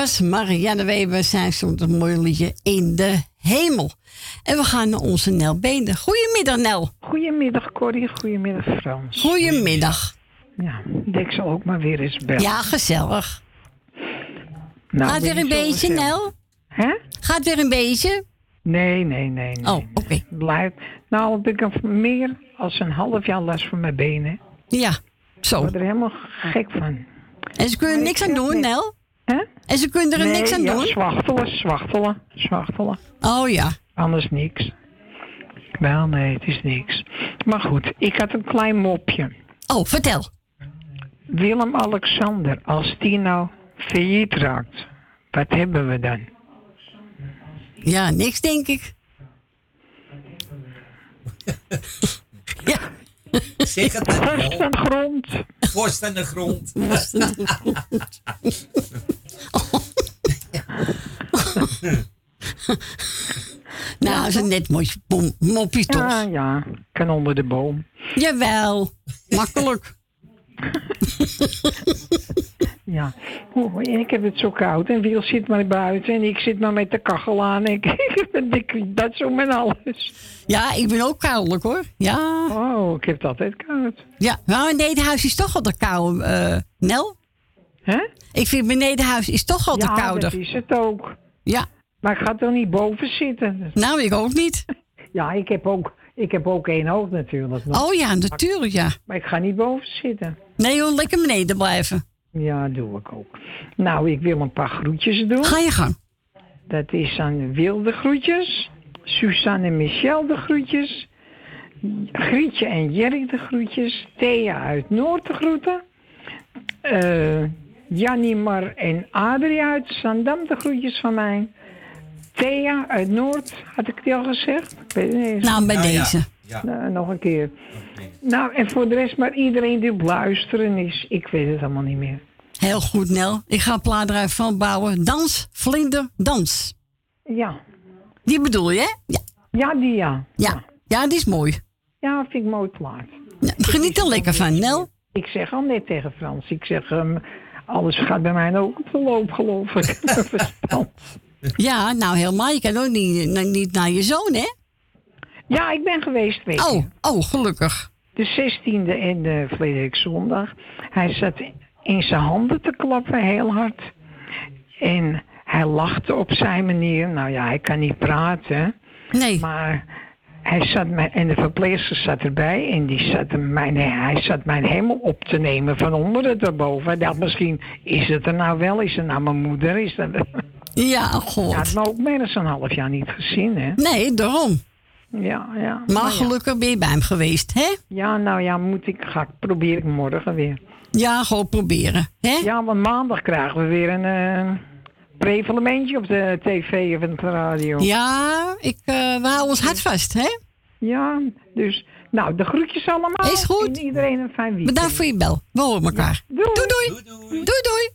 was Marianne Weber. Zij stond een mooi liedje in de hemel. En we gaan naar onze Nel Goedemiddag, Nel. Goedemiddag, Corrie. Goedemiddag, Frans. Goedemiddag. Ja, ik zal ook maar weer eens bellen. Ja, gezellig. Nou, Gaat weer een beetje, Nel? Hè? Gaat weer een beetje? Nee, nee, nee. oh, oké. Nou, heb ik meer als een half jaar last van mijn benen. Ja, zo. Ik word er helemaal gek van. En ze kunnen niks aan doen. Nel? Hè? En ze kunnen er nee, niks aan ja, doen? zwachtelen, zwachtelen, zwachtelen. Oh ja. Anders niks. Wel, nee, het is niks. Maar goed, ik had een klein mopje. Oh, vertel. Willem-Alexander, als die nou failliet raakt, wat hebben we dan? Ja, niks denk ik. ja. Zeg het. Vorst aan de grond. Vorst aan de grond. nou, dat is een net mooi moppie toch? Ja, ja, kan onder de boom. Jawel, makkelijk. Ja, ik heb het zo koud en Wiel zit maar buiten en ik zit maar met de kachel aan. Ik, ik, dat zo met alles. Ja, ik ben ook koudelijk hoor. Ja. Oh, ik heb het altijd koud. Ja, nou, een benedenhuis is toch altijd koud, eh Nel? Hè? Ik vind benedenhuis is toch altijd ja, kouder. dat is het ook. Ja. Maar ik ga toch niet boven zitten? Nou, ik ook niet. Ja, ik heb ook, ik heb ook één hoofd natuurlijk. nog. Oh ja, natuurlijk ja. Maar ik ga niet boven zitten. Nee joh, lekker beneden blijven. Ja, doe ik ook. Nou, ik wil een paar groetjes doen. Ga je gang. Dat is aan Wilde groetjes. Suzanne en Michel de groetjes. Grietje en Jerry de groetjes. Thea uit Noord de groeten. Eh Jannie Mar en Adrie uit Zandam de groetjes van mij. Thea uit Noord, had ik die al gezegd? Ik weet het niet eens. Nou, bij ja. deze. Ja. Nou, nog een keer. Nou, en voor de rest maar iedereen die op luisteren is. Ik weet het allemaal niet meer. Heel goed, Nel. Ik ga een plaat eruit van bouwen. Dans, vlinder, dans. Ja. Die bedoel je, hè? Ja. Ja, die ja. Ja, ja die is mooi. Ja, vind ik mooi plaat. Ja, geniet er lekker van, Nel. Ik zeg al net tegen Frans, ik zeg, ehm, alles gaat bij mij ook op de loop, geloof ik. Verstand. Ja, nou helemaal. Je kan ook niet, nou, niet naar je zoon, hè? Ja, ik ben geweest, weet Oh, je. oh, gelukkig. De 16e en de verleden week zondag. Hij zat in zijn handen te klappen, heel hard. En hij lachte op zijn manier. Nou ja, hij kan niet praten. Nee. Maar hij zat mij, en de verpleegster zat erbij. En die zat mijn, hij zat mijn hemel op te nemen van onder tot boven. Hij dacht misschien, is het er nou wel? Is het nou mijn moeder? Is dat... Ja, god. het me ook meer dan een half jaar niet gezien, hè? Nee, daarom. Ja, ja. Maar ja. gelukkig ben je bij hem geweest, hè? Ja, nou ja, moet ik, ga ik, probeer ik morgen weer. Ja, gewoon proberen, hè? Ja, want maandag krijgen we weer een eh prevalementje op de tv of op de radio. Ja, ik, eh we houden ons hart vast, hè? Ja, dus, nou, de groetjes allemaal. Is goed. En iedereen een fijn weekend. Bedankt voor je bel. We horen elkaar. Doei. Doei, doei. Doei, doei.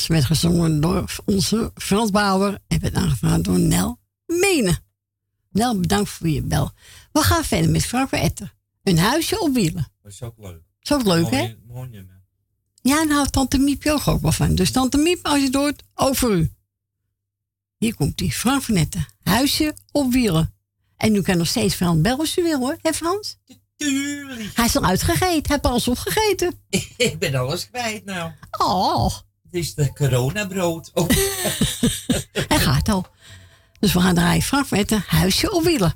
Vlinderdans werd gezongen door onze Frans Bauer en werd aangevraagd door Nel Menen. Nel, bedankt voor je bel. We gaan verder met Frank van Etter. Een huisje op wielen. Dat is ook leuk. Is ook leuk, hè? Ja, en houdt Tante Miep ook ook wel van. Dus Tante Miep, als je het hoort, over u. Hier komt hij, Frank van Etten. Huisje op wielen. En u kan nog steeds Frans bellen als u wil, hoor. Hè, Frans? Tuurlijk. Hij is al uitgegeten. Hij heeft alles opgegeten. Ik ben alles kwijt nou. Oh. Is de coronabrood. Oh. Hij gaat al. Dus we gaan draaien Frank van Etten, Huisje op wielen.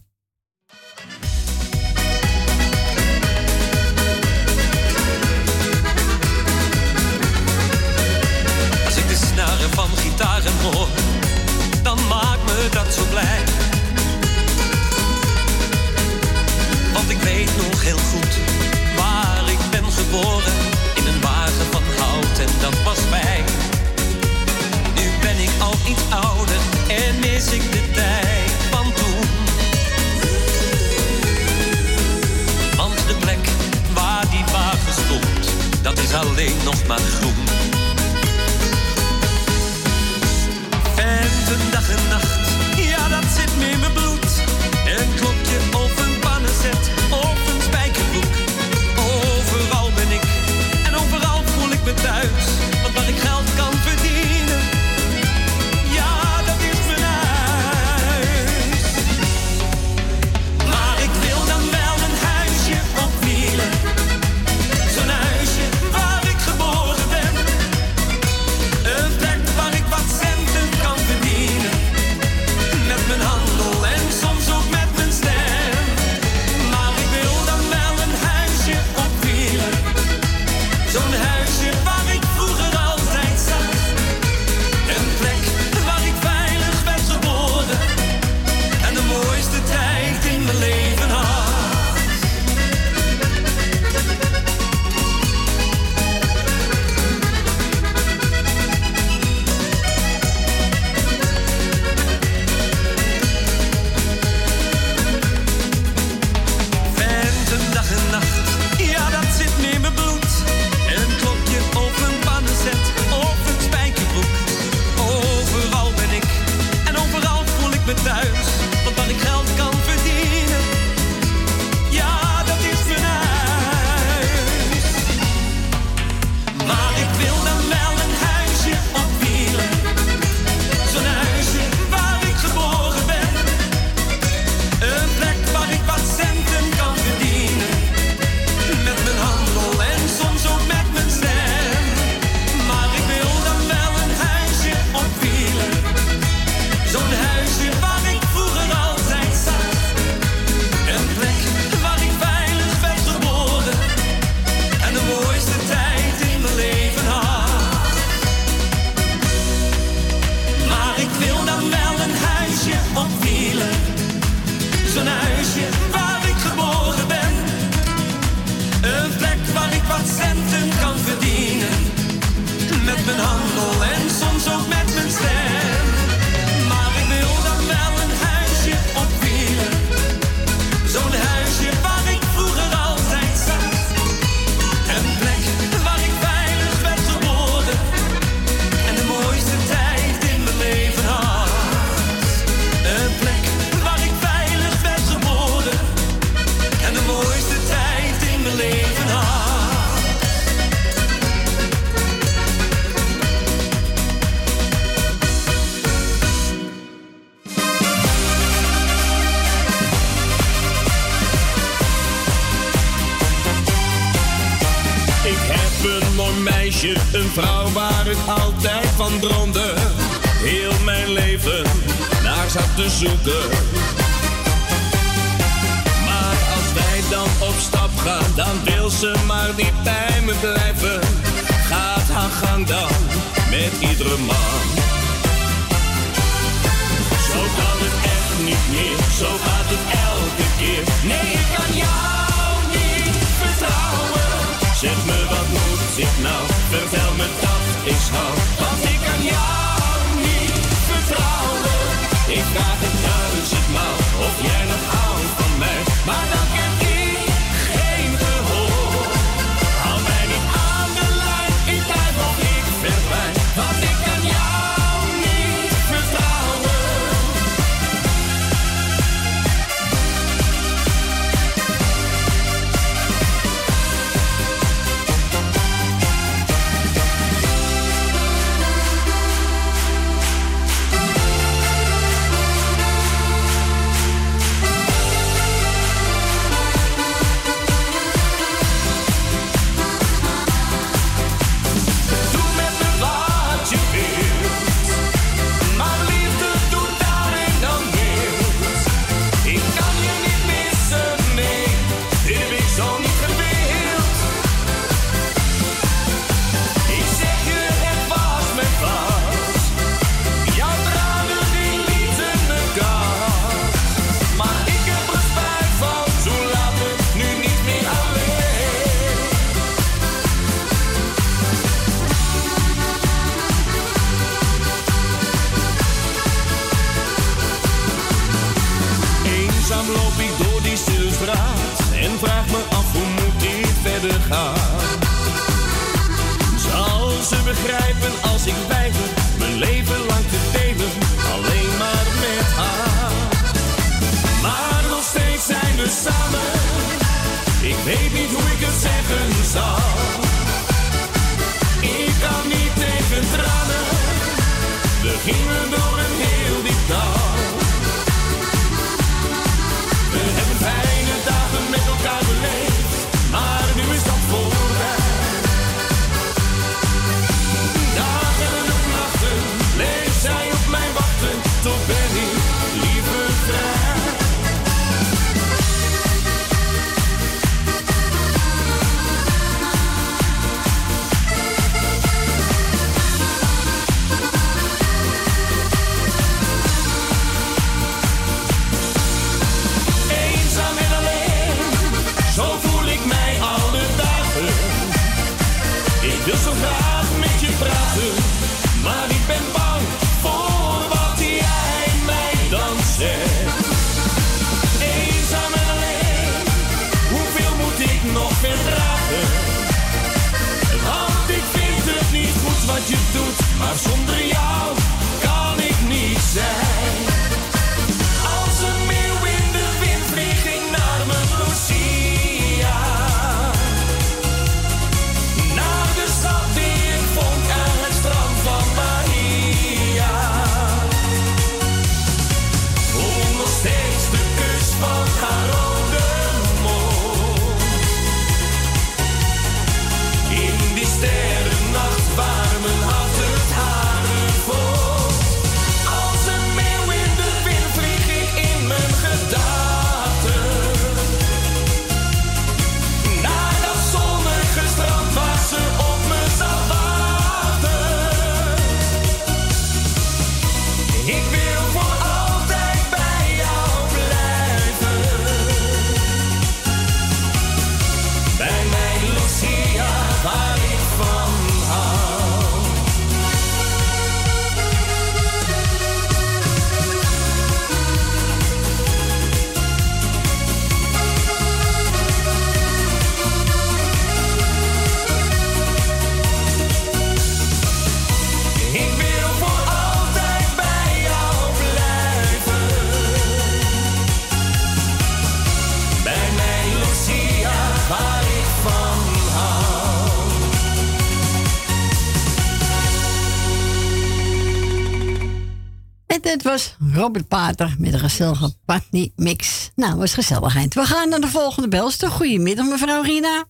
Was Robert Pater met een gezellige Patney mix. Nou, was gezelligheid. We gaan naar de volgende belster. Goedemiddag, mevrouw Rina.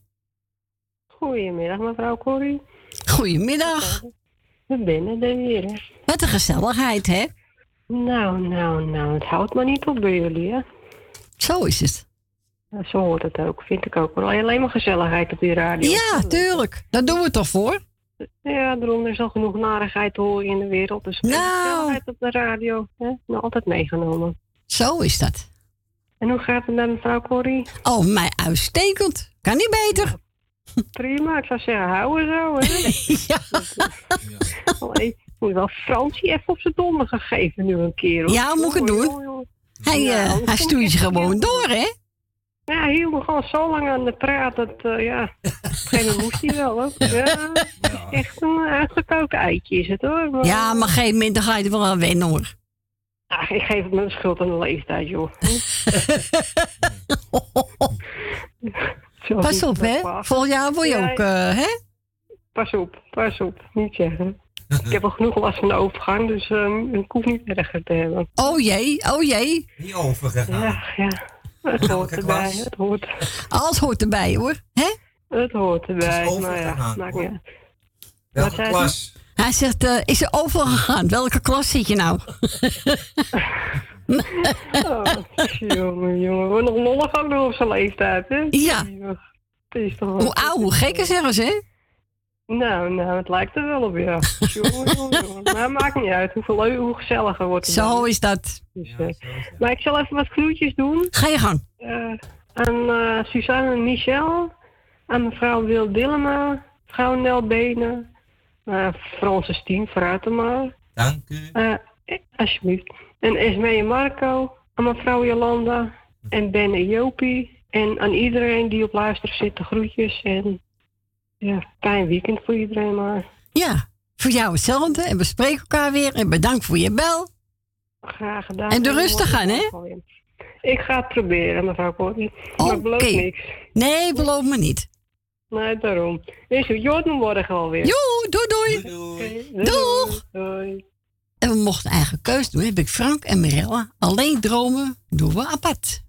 Goedemiddag, mevrouw Corrie. Goedemiddag. We binnen er weer. Wat een gezelligheid, hè? Nou, nou, nou, het houdt maar niet op bij jullie, hè? Zo is het. Zo hoort het ook, vind ik ook. Alleen maar gezelligheid op die radio. Ja, tuurlijk. Daar doen we het toch voor? Ja, daarom er is al genoeg narigheid te horen in de wereld. Dus Nou. gezelligheid op de radio, hè? Nou, altijd meegenomen. Zo is dat. En hoe gaat het met mevrouw Corrie? Oh, mij uitstekend. Kan niet beter. Prima, ik zou zeggen, hou er zo, hè? ja. Allee, moet wel Fransie even op zijn donder gegeven nu een keer. hoor. Ja, moet ik het doen? Hij, anders hij stuurt ik je gewoon door, hè? Ja, hij hield me gewoon zo lang aan de praat dat, eh, ja, op een gegeven moment moest hij wel, hoor. Ja, echt een uitgekoken eitje is het, hoor. Maar, Ja, maar op een gegeven moment dan ga je er wel aan wennen, hoor. Ach, ik geef het mijn schuld aan de leeftijd, joh. Pas op, hè? Volgend jaar word je Ja, ook, eh, hè? Pas op, pas op. Niet zeggen. Ik heb al genoeg last van de overgang, dus ehm, ik hoef niet erger te hebben. Oh jee, oh jee. Niet overgegaan. Ja, ja. Het hoort erbij, het hoort. Alles hoort erbij, hoor. Hè? Het hoort erbij, Het maar ja, maakt niet uit. Welke klas? Hij zegt, eh, is er overgegaan? Welke klas zit je nou? Oh, jongen, jongen. We nog lollig ook nog op zijn leeftijd, hè? Ja. Het is toch wel- Hoe oud, hoe gekker zeggen ze, hè? Nou, nou, het lijkt er wel op, ja. Maar maakt niet uit. Hoeveel leu- hoe gezelliger wordt het Zo dan. is dat. Dus, eh, maar ik zal even wat groetjes doen. Ga je gang. Eh, aan eh, Suzanne en Michel. Aan mevrouw Wil Dillema. Mevrouw Nel Benen. Uh, Francis Tien, maar. Dank u. Eh, eh, alsjeblieft. En Esme en Marco. Aan mevrouw Jolanda. En Ben en Jopie. En aan iedereen die op luister zit, de groetjes. En ja, fijn weekend voor iedereen maar. Ja, voor jou hetzelfde. En we spreken elkaar weer. En bedankt voor je bel. Graag gedaan. En de rustig aan, hè? Ik ga het proberen, mevrouw Corrie. Maar ik beloof Oké. niks. Nee, beloof me niet. Nee, daarom. Het Jordan morgen alweer? Joe, doei doei. Oké, Doeg. Doei. En we mochten eigen keus doen. Heb ik Frank en Mirella. Alleen dromen doen we apart.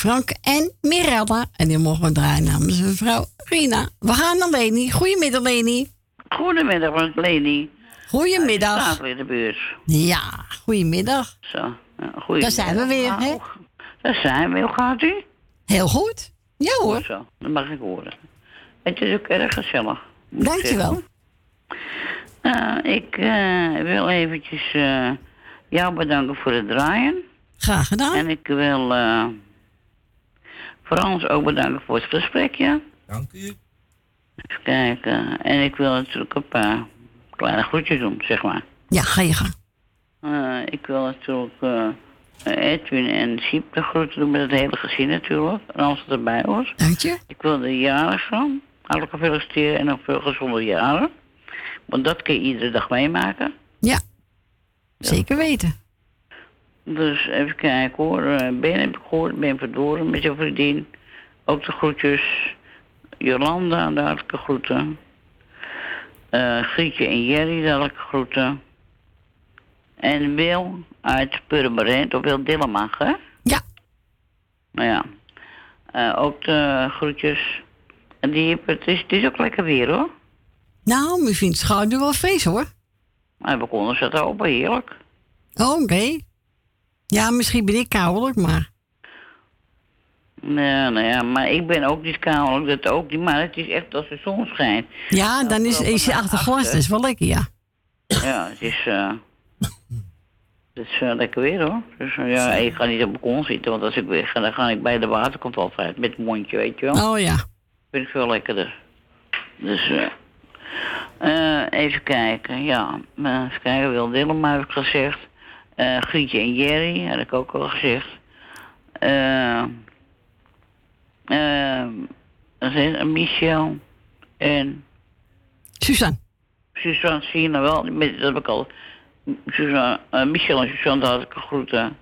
Frank en Mirella. En die mogen we draaien namens mevrouw Rina. We gaan naar Leni. Goedemiddag, Leni. Goedemiddag, Leni. Goedemiddag. Uit de buurt. Ja, goedemiddag. Zo, ja, goedemiddag. Daar zijn we weer, hè? Daar zijn we. Hoe gaat u? Heel goed. Ja hoor. Goed Zo, dat mag ik horen. Het is ook erg gezellig. moet ik Dankjewel. zeggen. Eh, ik eh, wil eventjes eh, jou bedanken voor het draaien. Graag gedaan. En ik wil eh Frans ook bedanken voor het gesprekje. Dank u. Even kijken. En ik wil natuurlijk een paar kleine groetjes doen, zeg maar. Ja, ga je gang. Eh, ik wil natuurlijk eh, Edwin en Siep de groeten doen met het hele gezin natuurlijk. En als het erbij was. Dank je. Ik wil de jarigen hartelijk feliciteren en nog veel gezonde jaren. Want dat kun je iedere dag meemaken. Ja. Zeker weten. Dus even kijken hoor. Eh, Ben heb ik gehoord, Ben verdoren met je vriendin. Ook de groetjes. Jolanda, de hartelijke groeten. Eh Grietje en Jerry, de hartelijke groeten. En Wil uit Purmerend, of Wil Dillemach, hè? Ja. Nou ja. Eh, ook de groetjes. En die, het, is, het is ook lekker weer hoor. Nou, mijn vriend schouder wel feest hoor. Maar we konden zetten open, heerlijk. Oh, Oké. Ja, misschien ben ik koudelijk, maar... Nee, nou ja, maar ik ben ook niet koudelijk, dat ook niet. Maar het is echt als de zon schijnt. Ja, dan is, is je achter glas, dat is wel lekker, ja. Ja, het is, eh het is eh, lekker weer hoor. Dus eh, ja, ik ga niet op de balkon zitten, want als ik weg ga, dan ga ik bij de waterkant altijd met het mondje, weet je wel. Oh ja. Vind ik veel lekkerder. Dus, eh eh, even kijken, ja. even kijken, Wil Dillema heb ik gezegd. Eh Grietje en Jerry, heb ik ook al gezegd. Zijn er Michel en... Suzanne. Suzanne, zie je nou wel, dat heb ik al... Suzanne, Michel en Suzanne, daar had ik groeten.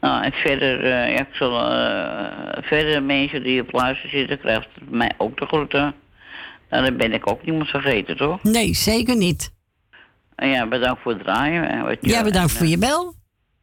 Nou, en verder, ja, ik zal, eh, verder mensen die op luisteren zitten, krijgen mij ook de groeten. Nou, dan ben ik ook niemand vergeten, toch? Nee, zeker niet. En ja, bedankt voor het draaien. en wat je- Ja, bedankt en, voor je bel.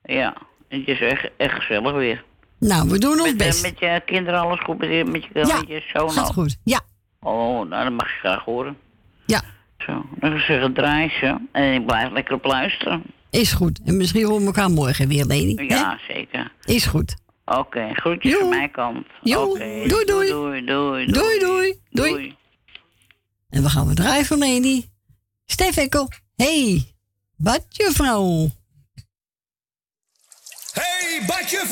Ja, het is echt, echt gezellig weer. Nou, we doen ons Met, eh, best. met je kinderen alles goed, met je, met je, Ja, met je zoon gaat ook? goed. Ja. Oh, nou, dat mag je graag horen. Ja. Zo, dan zou ik zeggen, draai ze. En ik blijf lekker op luisteren. Is goed. En misschien horen we elkaar morgen weer, Leni. Ja, zeker. Is goed. Oké, groetjes van mijn kant. Jo, Oké, doei, doei. Doei, doei, Doei, doei. Doei. En we gaan we draaien van Leni. Stef Ekkel. Hey, wat je vrouw. Hey, badje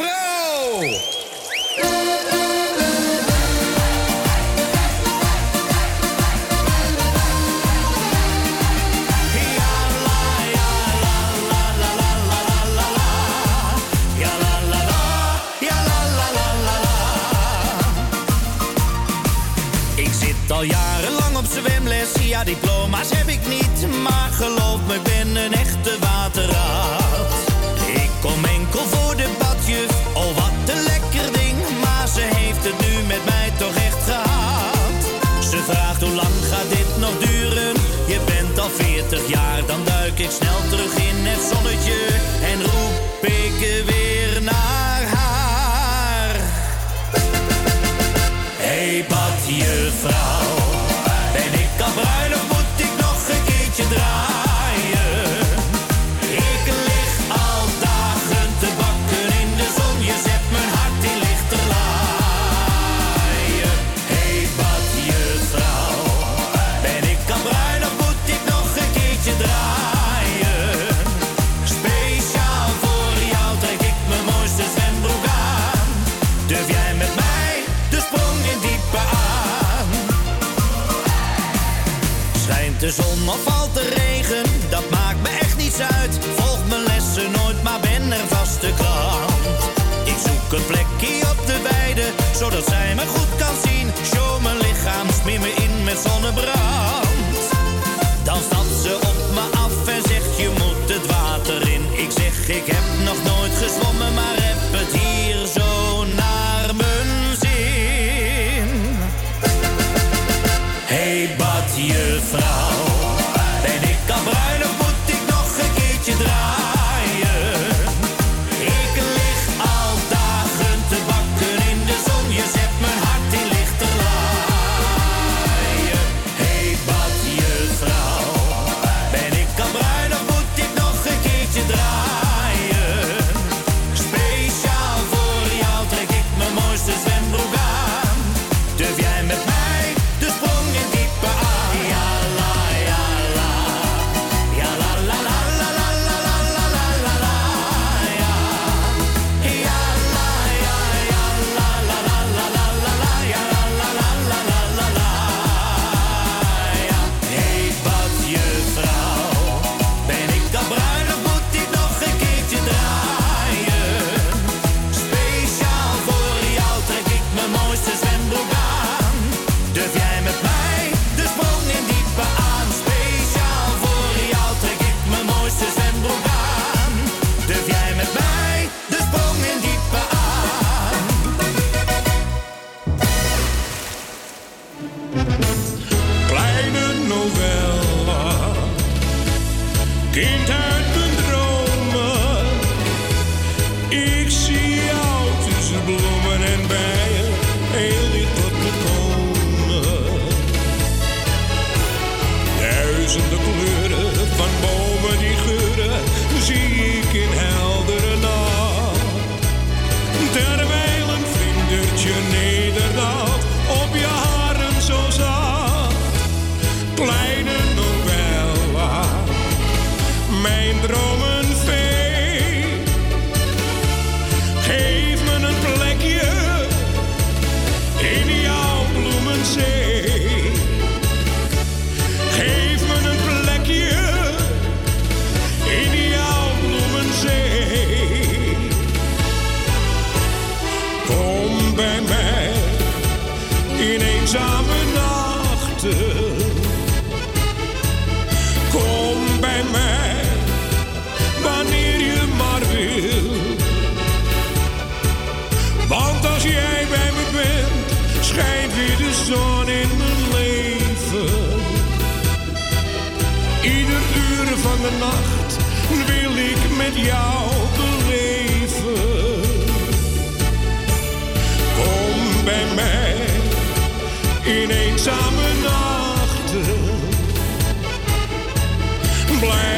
diploma's heb ik niet, maar geloof me, ik ben een echte waterraad. Ik kom enkel voor de badjuf, oh wat een lekker ding, maar ze heeft het nu met mij toch echt gehad. Ze vraagt hoe lang gaat dit nog duren? Je bent al 40 jaar, dan duik ik snel terug in het zonnetje zij me goed kan zien. Show mijn lichaam, smeer me in met zonnebrand. blame.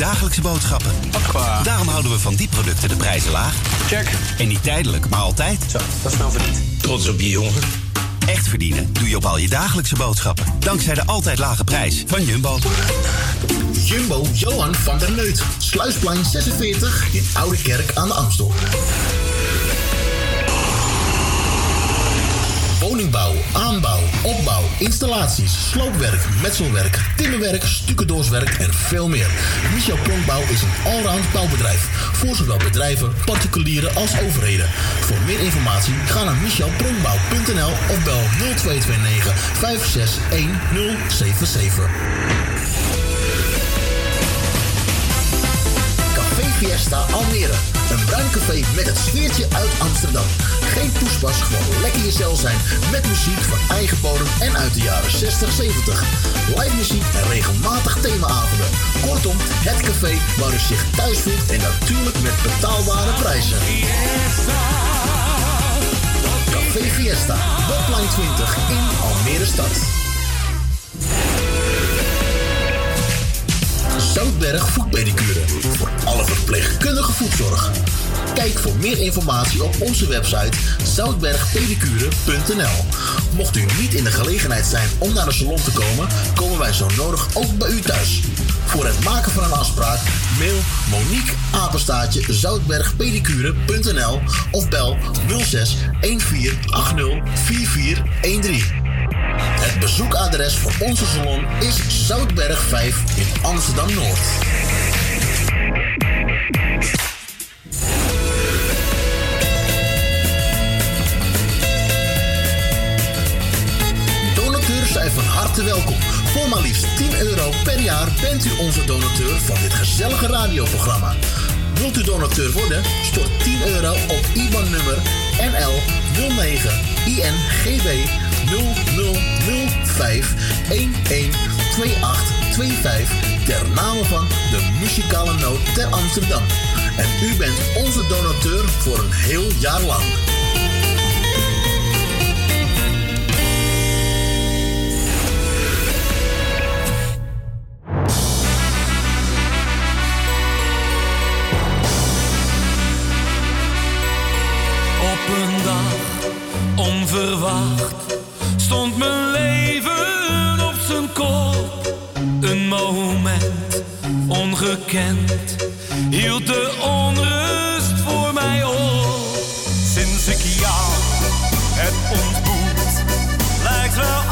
Dagelijkse boodschappen. Daarom houden we van die producten de prijzen laag. Check. En niet tijdelijk, maar altijd. Zo, dat is nou verdiend. Trots op je jongen. Echt verdienen doe je op al je dagelijkse boodschappen. Dankzij de altijd lage prijs van Jumbo. Jumbo Johan van der Neut. Sluisplein 46 in Oude Kerk aan de Amstel. Woningbouw, aanbouw, opbouw, installaties, sloopwerk, metselwerk, timmerwerk, stucadoorswerk en veel meer. Michel Pronkbouw is een allround bouwbedrijf. Voor zowel bedrijven, particulieren als overheden. Voor meer informatie ga naar michelpronkbouw.nl of bel 0229 561077. Café Fiesta Almere. Een bruin café met het sfeertje uit Amsterdam. Geen poespas, gewoon lekker jezelf zijn met muziek van eigen bodem en uit de jaren 60, 70. Live muziek en regelmatig themaavonden. Kortom, het café waar u zich thuis voelt en natuurlijk met betaalbare prijzen. Café Fiesta, Botline 20 in Almere stad. Zoutberg Voetpedicure. Voor alle verpleegkundige voetzorg. Kijk voor meer informatie op onze website zoutbergpedicure.nl. Mocht u niet in de gelegenheid zijn om naar de salon te komen, komen wij zo nodig ook bij u thuis. Voor het maken van een afspraak mail Monique Apenstaatje zoutbergpedicure.nl of bel 06 1480 4413. Het bezoekadres voor onze salon is Zoutberg 5 in Amsterdam Noord. Donateurs zijn van harte welkom. Voor maar liefst 10 euro per jaar bent u onze donateur van dit gezellige radioprogramma. Wilt u donateur worden? Stort 10 euro op IBAN-nummer NL 09 INGB 0005 112825 ter name van de muzikale noot ter Amsterdam. En u bent onze donateur voor een heel jaar lang. Op een dag, onverwacht, hield de onrust voor mij op. Sinds ik jou heb ontmoet, lijkt wel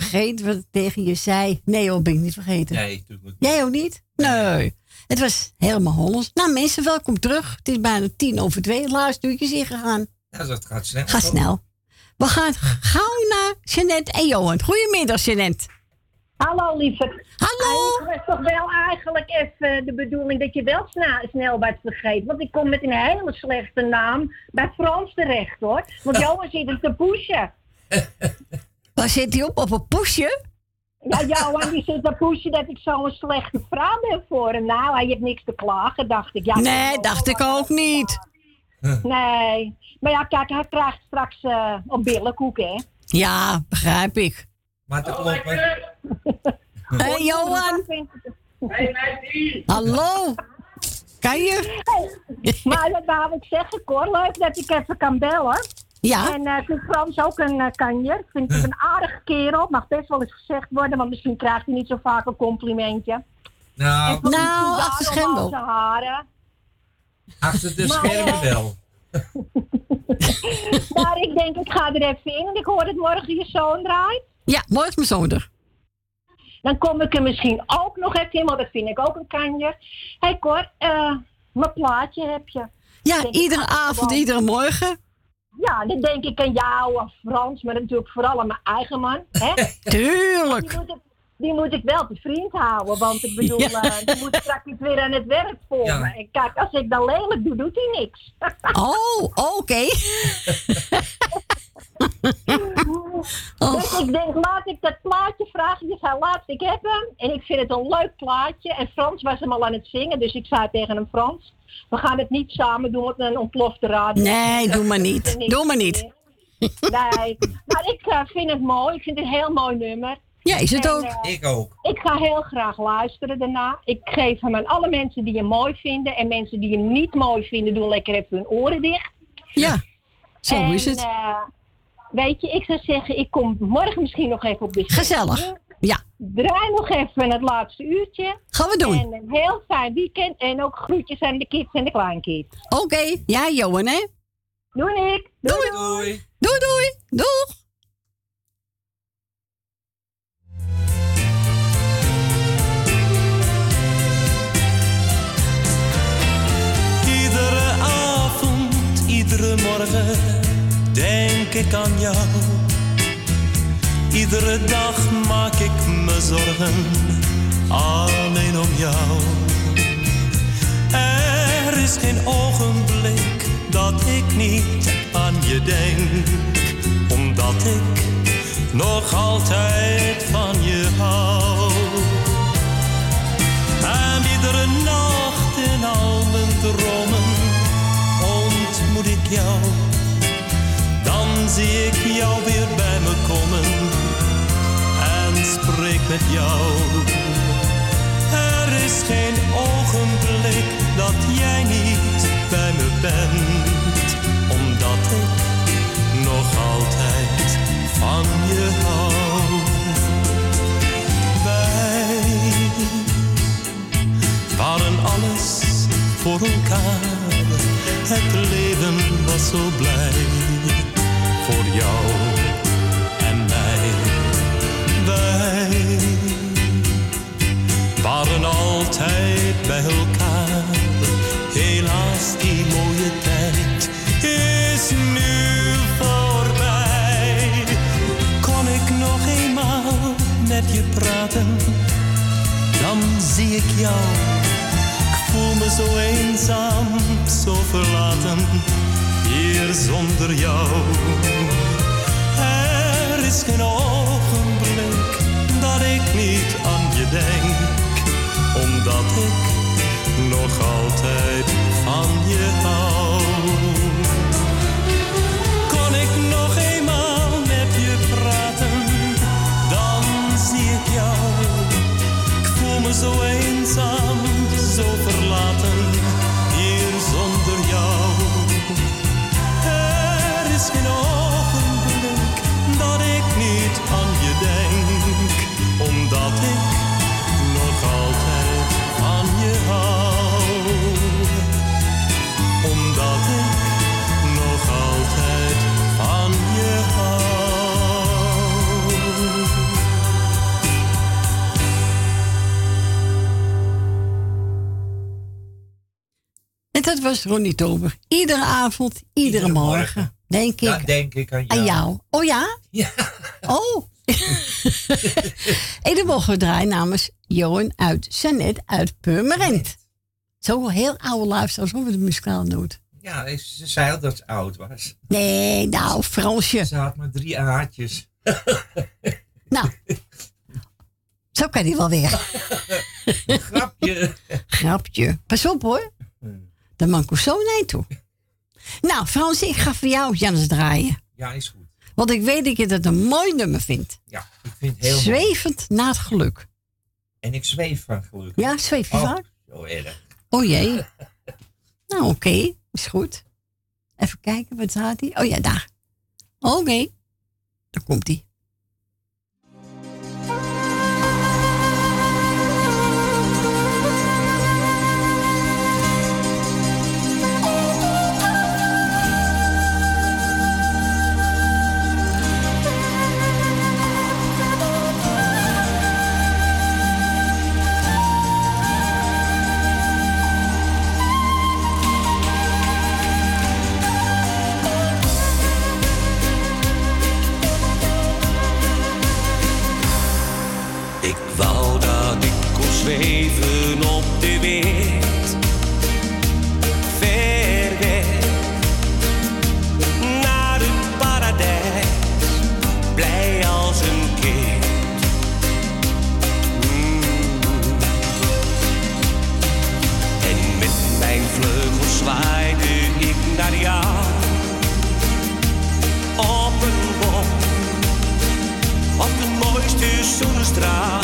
vergeten wat ik tegen je zei? Nee hoor, ben ik niet vergeten. Nee, natuurlijk Jij ook niet? Nee. Het was helemaal Hollands. Nou mensen, welkom terug. Het is bijna tien over twee. Het laatste uurtje is ingegaan. Ja, dat gaat snel. Ga snel. We gaan gauw naar Jeanette en Johan. Goedemiddag, Jeanette. Hallo, lieverd. Hallo. Het was toch wel eigenlijk even de bedoeling dat je wel sna- snel wat vergeet. Want ik kom met een hele slechte naam bij Frans terecht, hoor. Want Johan zit hem te pushen. Waar zit hij op? Op een poesje? Ja, Johan die zit te pushen dat ik zo'n slechte vrouw ben voor hem. Nou, hij heeft niks te klagen, dacht ik. Ja, Nee, dacht ik ook niet. Nee. Maar ja, kijk, hij krijgt straks eh een billenkoek, hè. Ja, begrijp ik. Maar te kloppen. Hé, hey, Johan. Hallo. Kan je? maar dat wou ik zeggen, Cor. Leuk dat ik even kan bellen. Ja. En eh, ik vind Frans ook een uh, kanjer. Ik vind het een aardige kerel. Mag best wel eens gezegd worden, want misschien krijgt hij niet zo vaak een complimentje. Nou, Nou, achter scherm wel. al zijn haren. achter de schermen eh, wel. maar ik denk, ik ga er even in. Ik hoor dat morgen je zoon draait. Ja, morgen is mijn zoon er. Dan kom ik er misschien ook nog even in, want dat vind ik ook een kanjer. Hé hey Cor, eh, mijn plaatje heb je. Ja, ik, iedere avond, iedere morgen. Ja, dan denk ik aan jou of Frans, maar natuurlijk vooral aan mijn eigen man. Hè? Tuurlijk. Die moet, ik, die moet ik wel te vriend houden, want ik bedoel, Ja. eh, die moet straks niet weer aan het werk voor Ja. me. En kijk, als ik dan lelijk doe, doet hij niks. Oh, oké. Dus ik denk, laat ik dat plaatje vragen. Je zei laatst, ik heb hem. En ik vind het een leuk plaatje. En Frans was hem al aan het zingen, dus ik zei tegen hem, Frans, we gaan het niet samen doen, want dan ontploft de radio. Nee, doe maar niet. Doe maar niet. Nee, maar ik eh, vind het mooi. Ik vind het een heel mooi nummer. Ja, is het En, ook. eh, Ik ook. ik ga heel graag luisteren daarna. Ik geef hem aan alle mensen die hem mooi vinden. En mensen die hem niet mooi vinden, doen lekker even hun oren dicht. Ja, zo En, is het. eh, weet je, ik zou zeggen, ik kom morgen misschien nog even op de Gezellig. Ja. Draai nog even het laatste uurtje. Gaan we doen. En een heel fijn weekend. En ook groetjes aan de kids en de kleinkids. Oké, ja, Johan, hè? Doei ik. Doei. Doei. Doei, doei. Doeg. Iedere avond, iedere morgen denk ik aan jou. Iedere dag maak ik me zorgen alleen om jou. Er is geen ogenblik dat ik niet aan je denk, omdat ik nog altijd van je hou. En iedere nacht in al mijn dromen zie ik jou weer bij me komen en spreek met jou. Er is geen ogenblik dat jij niet bij me bent, omdat ik nog altijd van je hou. Wij waren alles voor elkaar. Het leven was zo blij voor jou en mij. Wij waren altijd bij elkaar. Helaas, die mooie tijd is nu voorbij. Kon ik nog eenmaal met je praten, dan zie ik jou. Ik voel me zo eenzaam, zo verlaten, zonder jou. Er is geen ogenblik dat ik niet aan je denk, omdat ik nog altijd van je hou. Kon ik nog eenmaal met je praten, dan zie ik jou. Ik voel me zo eenzaam, was Ronnie Tober. Iedere avond, iedere, morgen. Denk ik. Dan denk ik aan jou. Aan jou. Oh ja? Ja. Oh. en dan mogen we draaien namens Johan uit Sanet uit Purmerend. Zo heel oude luisteraars over de muzikaal doet. Ja, ze zei al dat ze oud was. Nee, nou, Fransje. Ze had maar drie aardjes. Nou, zo kan hij wel weer. Grapje. Grapje. Pas op hoor. Dan man ik zo nee toe. Nou, Frans, ik ga voor jou Jannes draaien. Ja, is goed. Want ik weet dat je dat een mooi nummer vindt. Ja, ik vind het heel mooi. Zwevend naar het geluk. En ik zweef van geluk. Ja, zweef je Oh, vaak? Zo erg. Oh jee. nou, oké. Is goed. Even kijken, wat staat hij? Oh ja, daar. Oké. Daar komt hij. Mooiste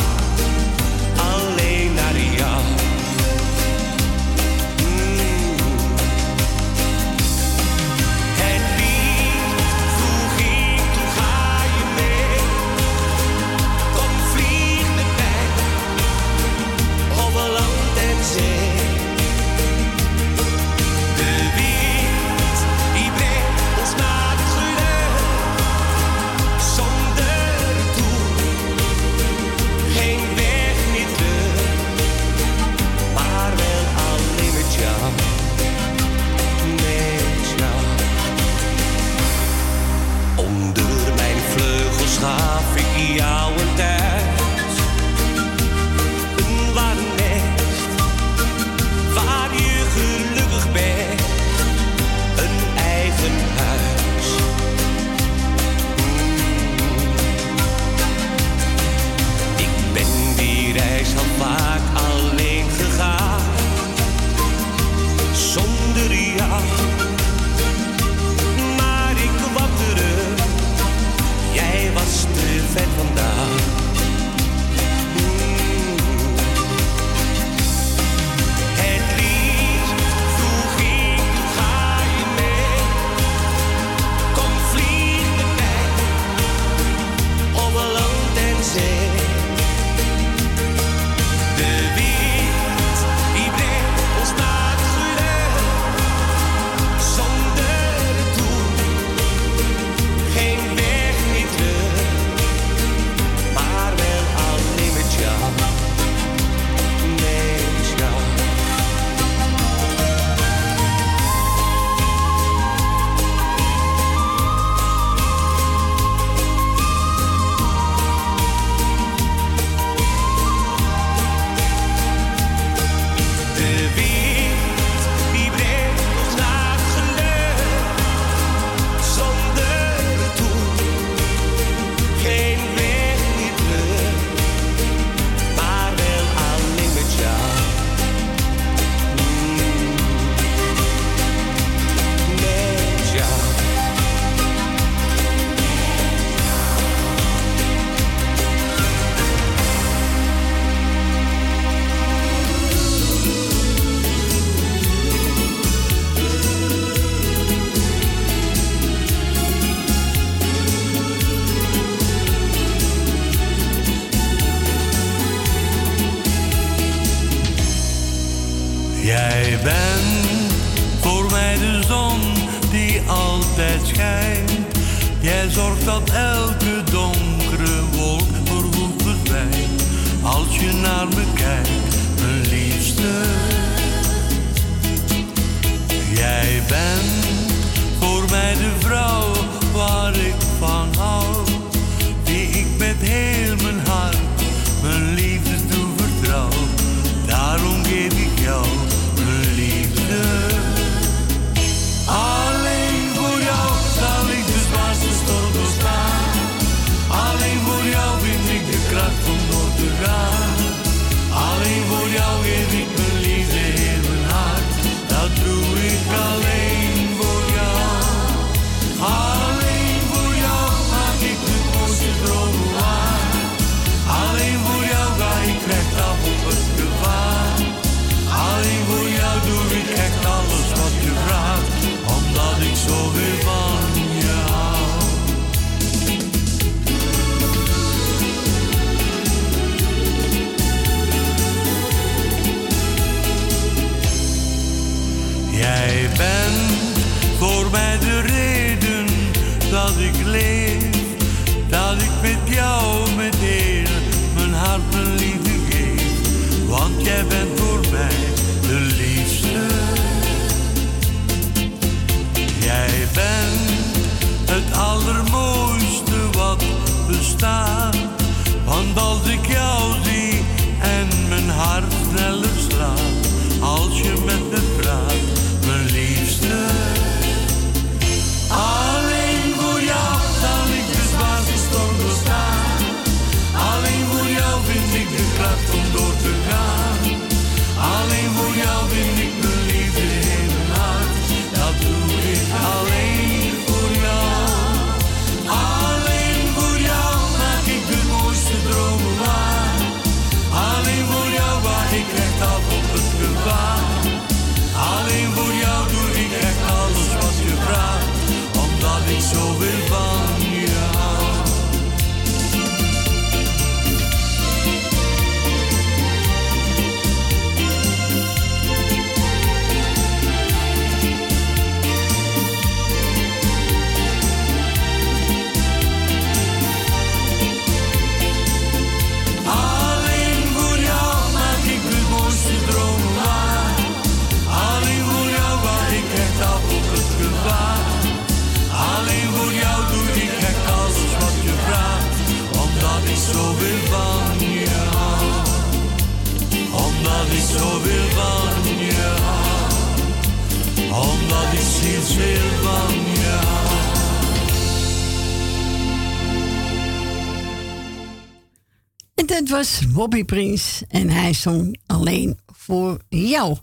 was Bobby Prins en hij zong alleen voor jou.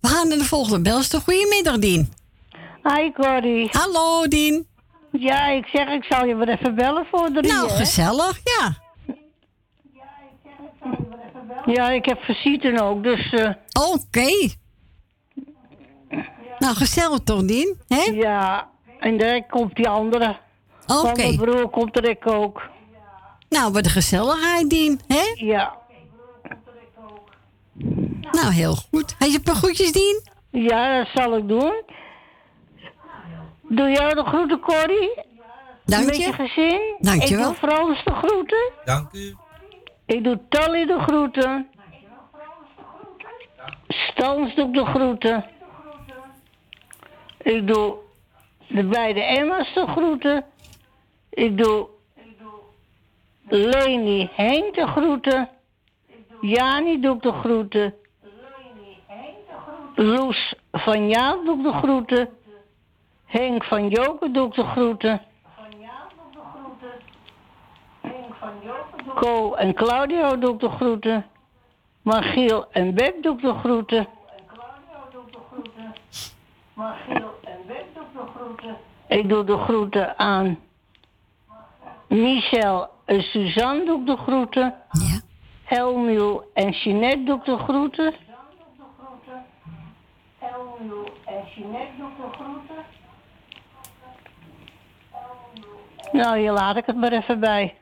We gaan naar de volgende belster. Goedemiddag, Dien. Hi Corrie. Hallo Dien. Ja, ik zeg ik zal je wel even bellen voor drie. Nou, hè? gezellig, ja. Ja, ik heb visite ook, dus... eh, Oké. Nou, gezellig toch, Dien? Hè? Ja, en daar komt die andere. Oké. Van mijn broer komt er ik ook. Nou, wat een gezelligheid, Dien, hè? Ja. Nou, heel goed. Had je een paar groetjes, Dien? Ja, dat zal ik doen. Doe jou de groeten, Corrie? Dank Met je. je gezin? Dank je Ik wel. doe Frans de groeten. Dank u. Ik doe Tally de groeten. Stans doe ik de groeten. Ik doe de beide Emma's de groeten. Ik doe Leni Henk de groeten. Jani doe ik de groeten. Loes van Jaap doe de groeten. Henk van Joken doe de groeten. Co en Claudio doe ik de groeten. Margiel en Beb doe de groeten. Ik doe de groeten aan Michel en Suzanne doe ik de groeten. Ja. Elmiel en Jeanette doe ik de groeten. Nou, hier laat ik het maar even bij.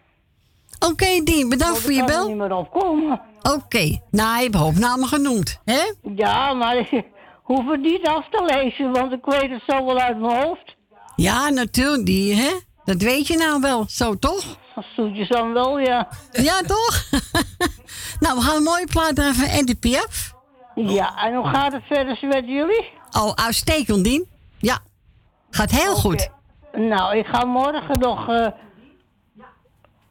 Oké, Dien, bedankt voor je kan er bel. niet meer opkomen. Oké, nou, je hebt hoofdnamen genoemd, hè? Ja, maar ik hoef het niet af te lezen, want ik weet het zo wel uit mijn hoofd. Ja, natuurlijk, die, hè? Dat weet je nou wel, zo toch? Zoetjes dan wel, ja. Ja, toch? nou, we gaan een mooie plaat even Edith Piaf. Ja, en hoe gaat het verder met jullie? Oh, uitstekend, Dien. Ja, gaat heel goed. Nou, ik ga morgen nog... eh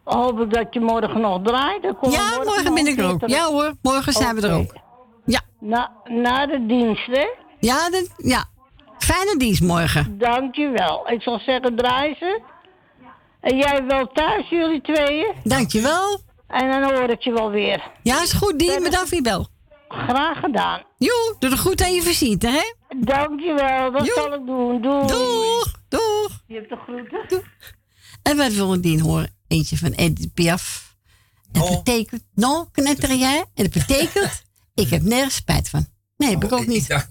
hoop ik dat je morgen nog draait. Dan kom ik Ja, morgen nog ben ik er ook. Ja hoor, morgen zijn we er ook. Ja. Na, na de dienst, hè? Ja, de, ja. Fijne dienst morgen. Dankjewel. Ik zal zeggen, draai ze. En jij wel thuis, jullie tweeën? Dankjewel. En dan hoor ik je wel weer. Ja, is goed, Dien. Bedankt voor je bel. Graag gedaan. Joe, doe de goed aan je visite, hè? Dankjewel, dat zal ik doen. Doei. Doeg, doeg. Je hebt de groeten. En wat wil Dien horen? Eentje van Edith Piaf. En dat betekent, no, knetterjaar. En dat betekent, ik heb nergens spijt van. Nee, heb ik ook Ik niet. dacht,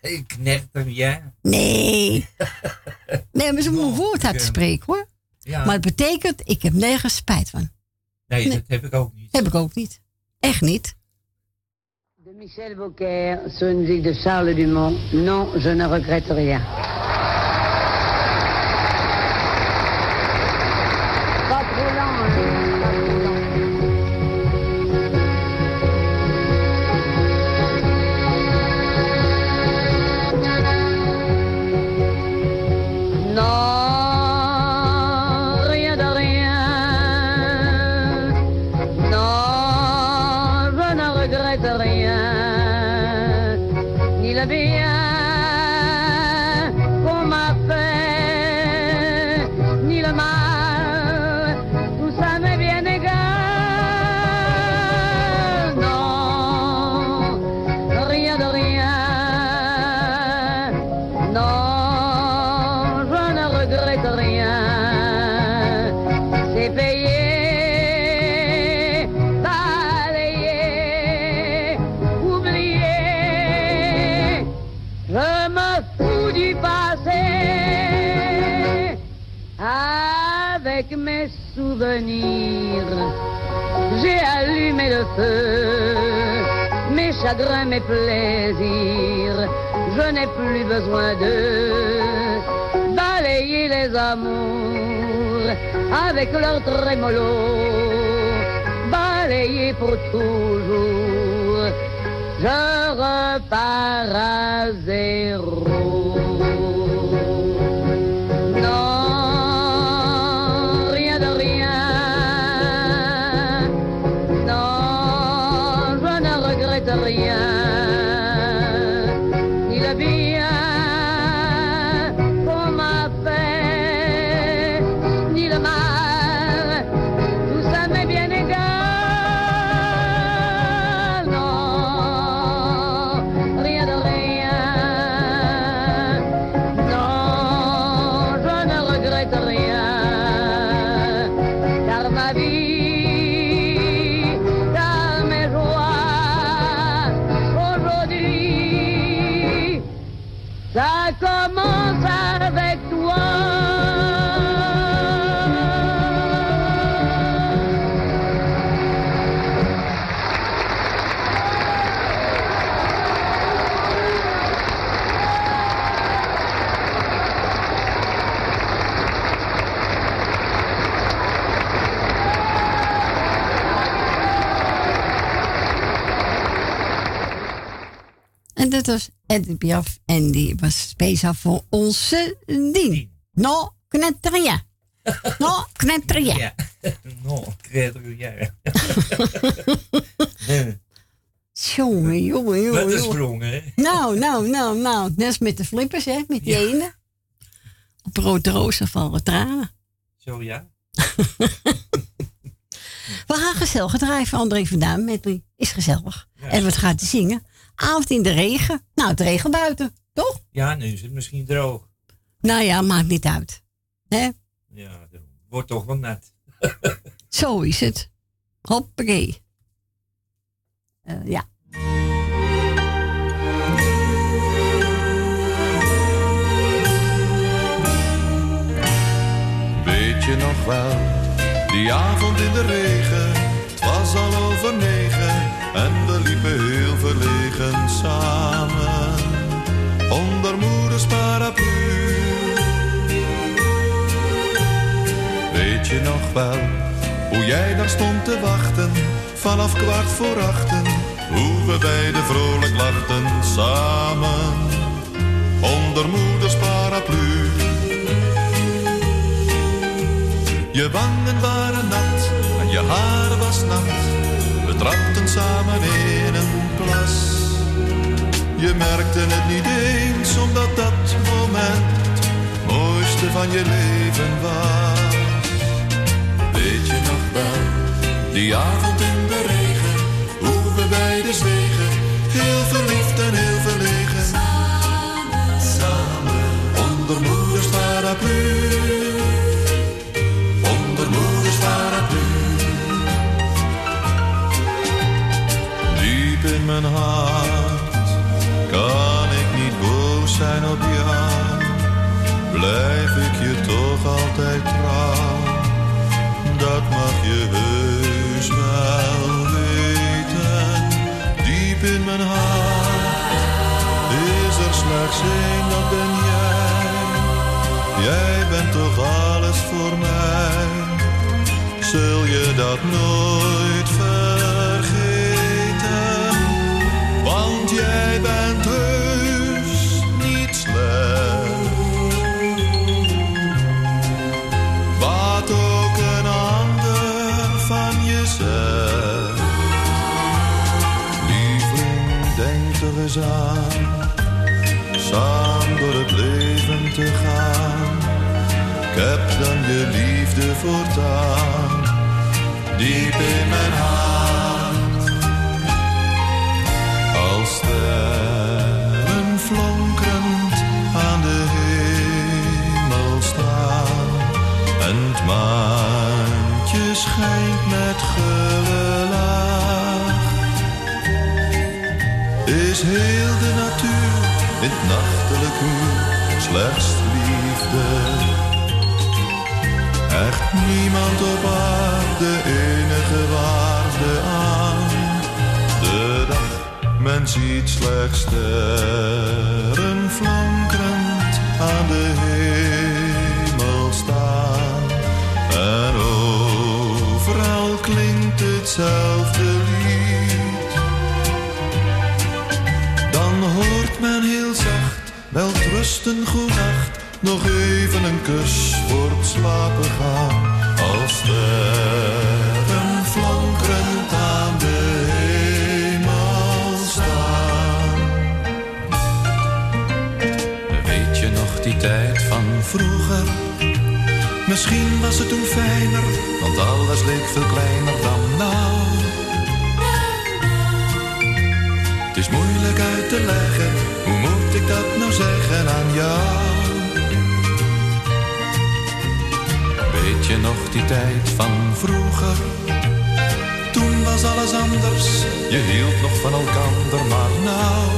ik knetter, ja. Nee. Nee, maar ze moet een woord uit eh, spreken, hoor. Ja. Maar het betekent, ik heb nergens spijt van. Nee, Nee. dat heb ik ook niet. Heb ik ook niet. Echt niet. De Michel Beaucaire sur une musique de Charles Dumont. Non, je ne regrette rien. J'ai allumé le feu, mes chagrins, mes plaisirs. Je n'ai plus besoin de balayer les amours avec leur trémolo, balayer pour toujours. Je repars à zéro. Edith Piaf. En die was speciaal voor onze Dien. No, knetterja. No, knetterja. Ja. No, knetter, ja. Jongen, jongen, jongen. Wat een sprong, hè? Nou, nou, nou, nou. Net als met de flippers, hè. Met die ene. Op rood rozen vallen tranen. Zo, ja. We gaan gezellig draaien André van Duin. Met wie is gezellig. Ja. En wat gaat hij zingen? Avond in de regen. Nou, het regen buiten, toch? Ja, nu is het misschien droog. Nou ja, maakt niet uit. Hè? Ja, het wordt toch wel nat. Zo is het. Hoppakee. Eh, ja. Weet je nog wel, die avond in de regen, het was al samen onder moeders paraplu. Weet je nog wel, hoe jij daar stond te wachten, vanaf kwart voor achten, hoe we beiden vrolijk lachten samen. onder moeders paraplu. Je wangen waren nat en je haar was nat. We trapten samen in een plas. Je merkte het niet eens, omdat dat moment het mooiste van je leven was. Weet je nog wel, die avond in de regen, hoe we beiden zwegen, heel verliefd en heel verlegen. Samen, samen, onder moeders paraplu. Onder moeders paraplu. Diep in mijn hart zijn op jou. Blijf ik je toch altijd trouw. Dat mag je heus wel weten. Diep in mijn hart is er slechts één, dat ben jij. Jij bent toch alles voor mij. Zul je dat nooit vergeten? Want jij bent heus Samen door het leven te gaan. Ik heb dan je liefde voortaan. Diep in mijn hart. Als sterren flonkerend aan de hemel staan. En het maantje schijnt met gulle Is heel de natuur in het nachtelijk uur slechts liefde. Echt niemand op aarde enige waarde aan. De dag, men ziet slechts sterren aan de hemel staan. En overal klinkt hetzelfde wel rusten, goenacht. Nog even een kus voor het slapen gaan. Als sterren flankerend aan de hemel staan. Weet je nog die tijd van vroeger? Misschien was het toen fijner, want alles leek veel kleiner dan nou. Het is moeilijk uit te leggen, ik dat nou zeggen aan jou? Weet je nog die tijd van vroeger? Toen was alles anders, je hield nog van elkander, maar nou.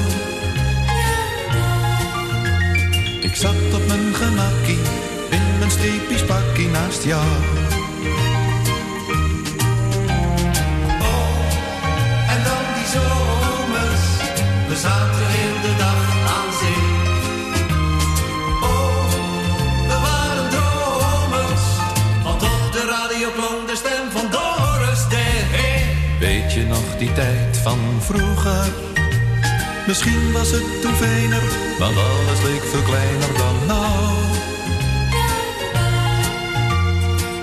Ik zat op mijn gemakkie, in mijn streepjes pakkie naast jou. Je nog die tijd van vroeger? Misschien was het toen fijner, want alles leek veel kleiner dan nou.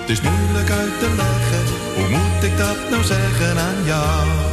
Het is moeilijk uit te leggen, hoe moet ik dat nou zeggen aan jou?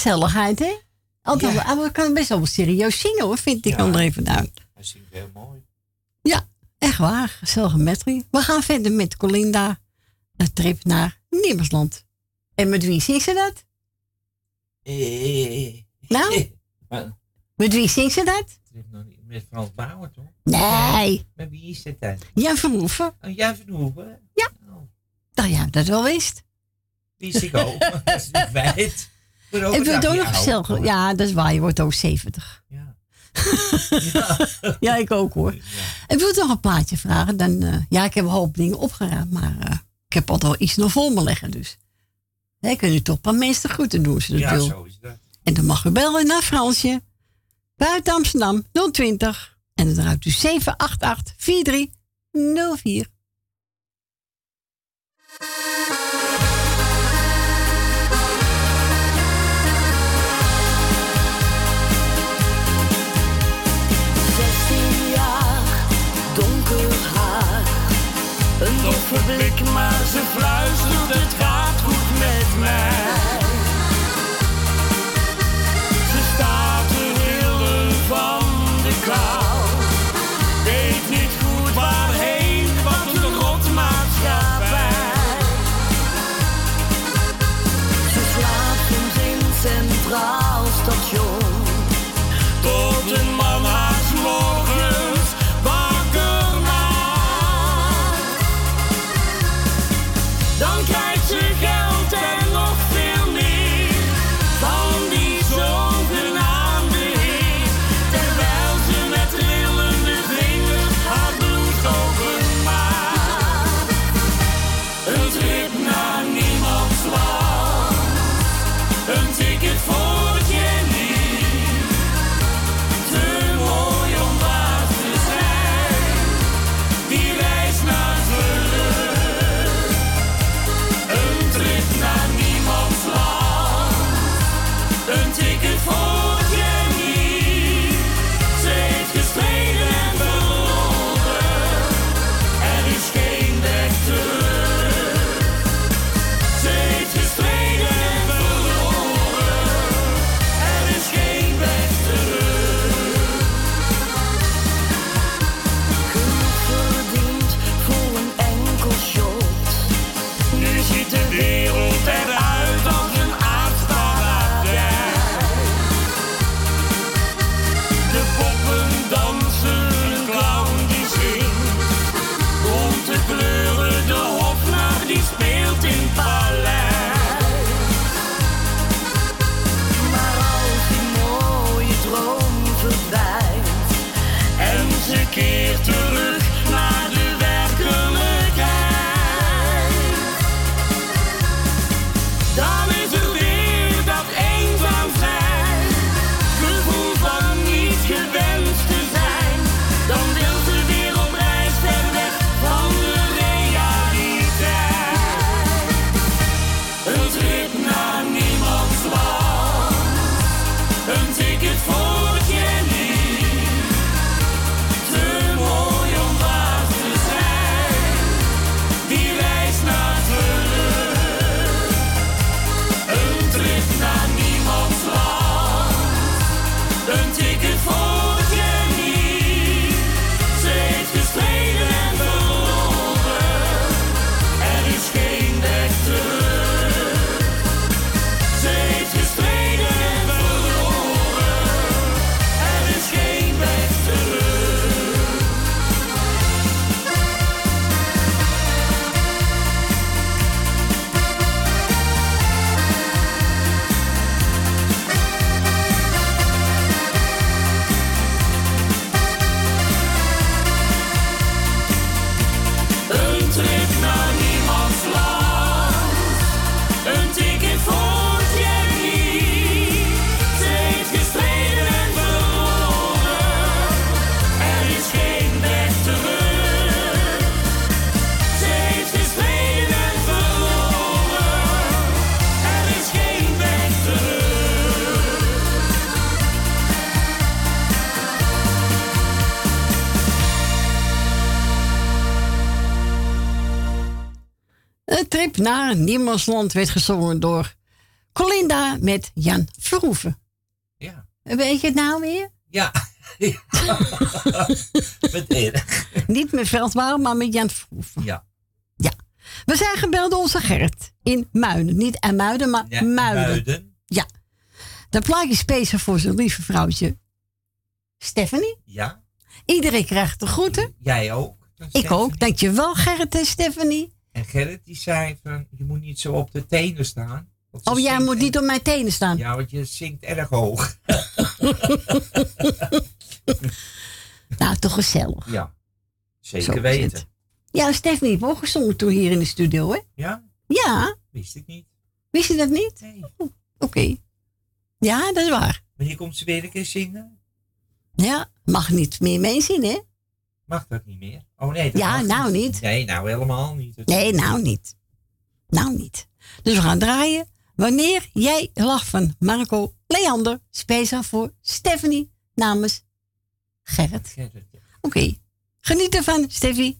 Gezelligheid, hè? Altijd, ja. We kan het best wel serieus zien, hoor, vind ik er even uit. Hij zingt heel mooi. Ja, echt waar. Gezellige metrie. We gaan verder met Colinda. Een trip naar Niemersland. En met wie zingt ze dat? Eh. Nou? Maar- Met wie zingt ze dat? Met Frans Bauer, toch? Nee. Met wie is dat dan? Jan Verhoeven. Oh, Verhoeven? Ja. Nou ja, dat wel wist. Wist ik ook. dat is niet. Ik ben ook nog hoor. Ja, dat is waar. Je wordt ook 70. Ja. ja, ik ook hoor. En wil nog een plaatje vragen? Dan, eh, ja, ik heb een hoop dingen opgeruimd, maar eh, ik heb altijd wel iets nog voor me leggen. Dus hè, kun je toch een paar mensen groeten doen als je dat Ja, wil. zo is dat. En dan mag u bellen naar Fransje. Buiten Amsterdam 020. En dan draait u 788 4304. Een doffe blik, maar ze fluistert, het gaat goed met mij. Trip naar Niemandsland werd gezongen door Colinda met Jan Verhoeven. Ja. Weet je het nou weer? Ja. Met. Niet met Veldwaal, maar met Jan Verhoeven. Ja. Ja. We zijn gebeld door onze Gerrit in Muiden. Niet Muiden, maar Ja, Muiden. Muiden. Ja. Dat plaatje speciaal voor zijn lieve vrouwtje. Stephanie. Ja, Iedereen krijgt de groeten. jij ook. Ik ook. Dankjewel Gerrit en Stephanie. En Gerrit die zei van, je moet niet zo op de tenen staan. Oh, jij moet niet op mijn tenen staan. Ja, want je zingt erg hoog. Nou, toch gezellig. Ja, zeker weten. Ja, heeft ook gezongen toen hier in de studio, hè? Ja, Ja. wist ik niet. Wist je dat niet? Nee. Oh, Oké. Ja, dat is waar. Wanneer komt ze weer een keer zingen? Ja, mag niet meer meezien, hè? Mag dat niet meer? Oh nee. dat Ja, nou niet. Nee, nou helemaal niet. Nee, nou niet. Nou niet. Dus we gaan draaien. Wanneer jij lacht van Marco Leander. Speciaal voor Stephanie namens Gerrit. Oké. Geniet ervan, Steffi.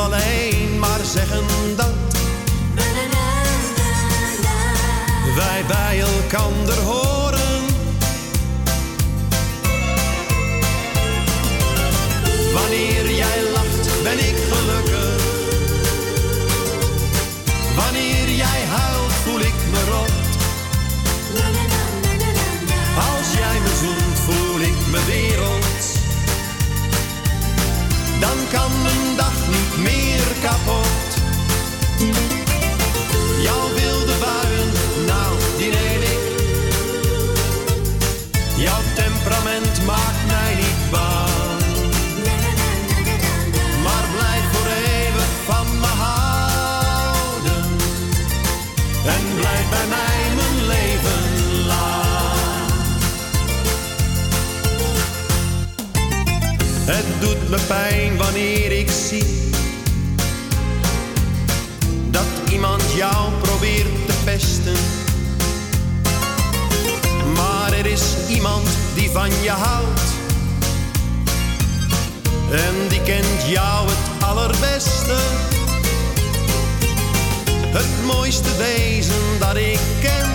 alleen maar zeggen dat wij bij elkander horen. Wanneer jij lacht, ben ik gelukkig. Wanneer jij huilt, voel ik me rot. Als jij me zoent, voel ik me wereld. Dan kan mijn dag me pijn wanneer ik zie dat iemand jou probeert te pesten. Maar er is iemand die van je houdt. En die kent jou het allerbeste. Het mooiste wezen dat ik ken.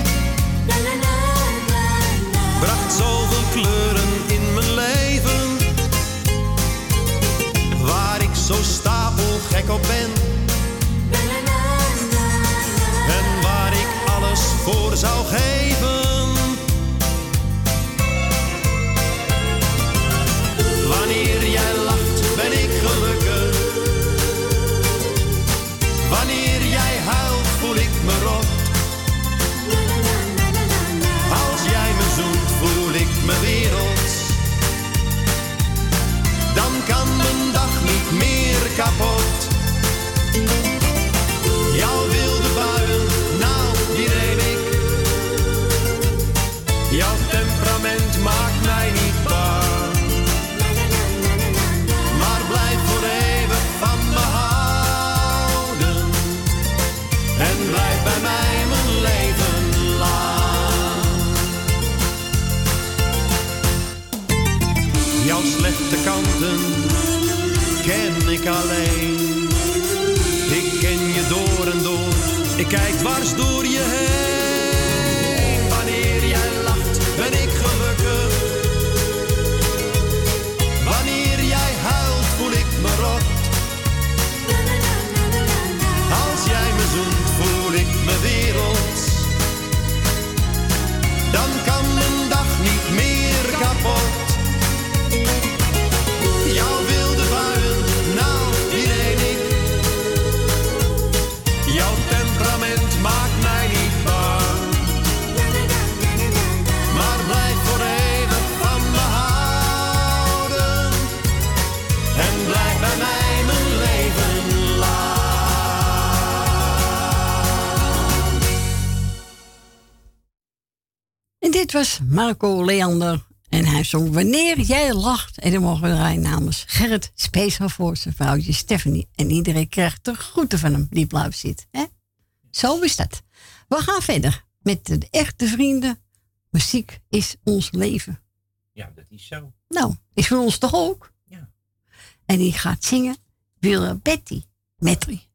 Bracht zoveel kleuren in mijn leven. Zo stapelgek op ben. En waar ik alles voor zou geven. Ik alleen. Ik ken je door en door, ik kijk dwars door was Marco Leander. En hij zong Wanneer jij lacht. En dan mogen we draaien namens Gerrit, speciaal voor zijn vrouwtje Stephanie. En iedereen krijgt de groeten van hem die blauw zit. Hè? Zo is dat. We gaan verder met de echte vrienden. Muziek is ons leven. Ja, dat is zo. Nou, is voor ons toch ook? Ja. En die gaat zingen Willa Betty Metri.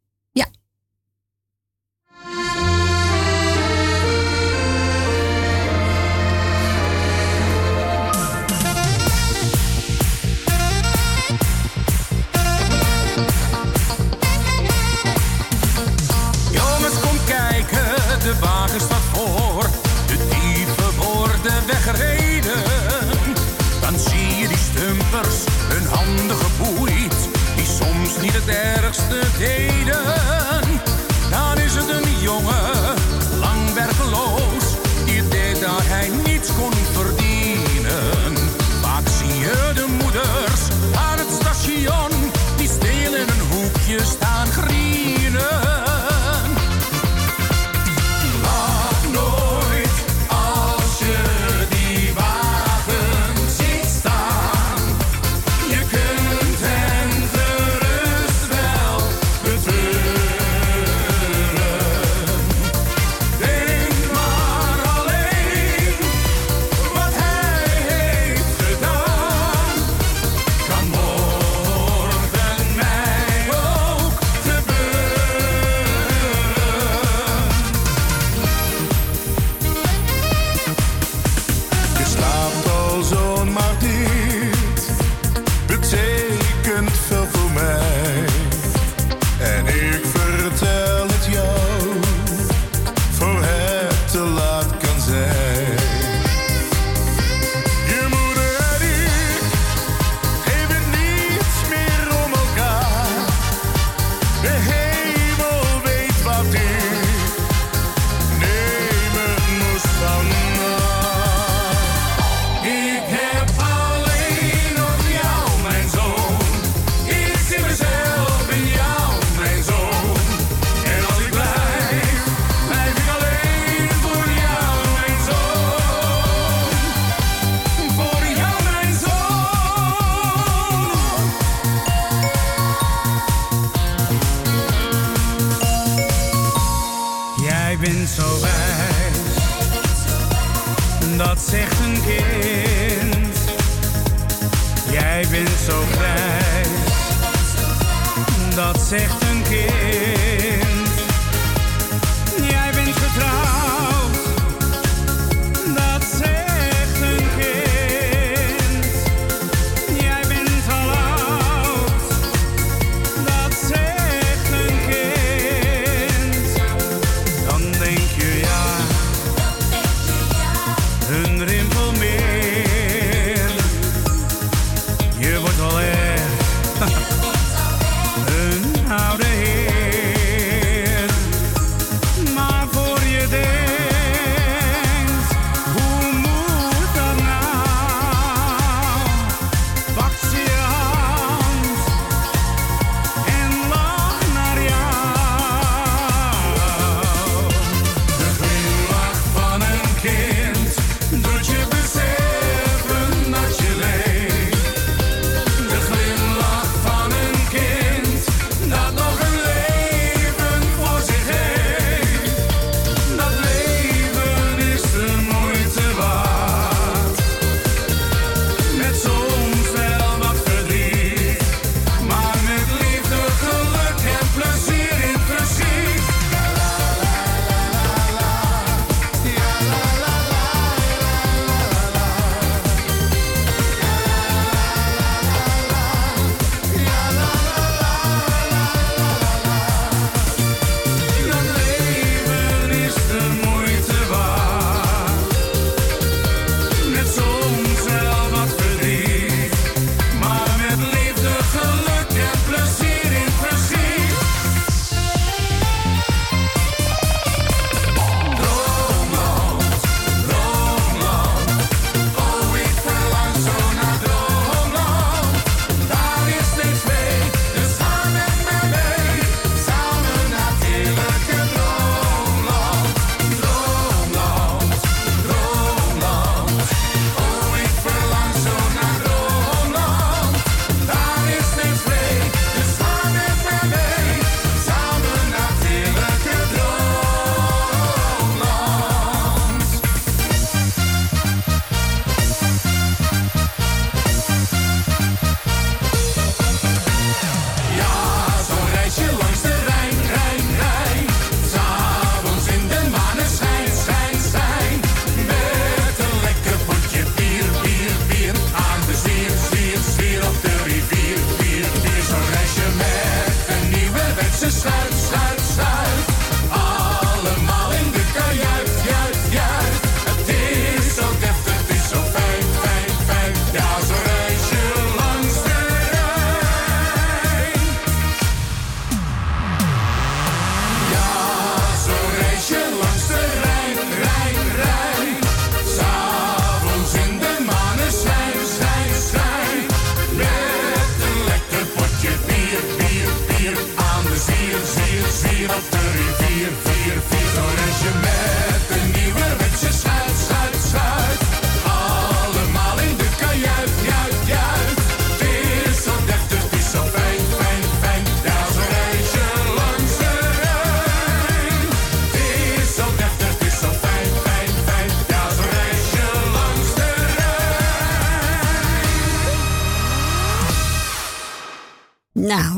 Hey.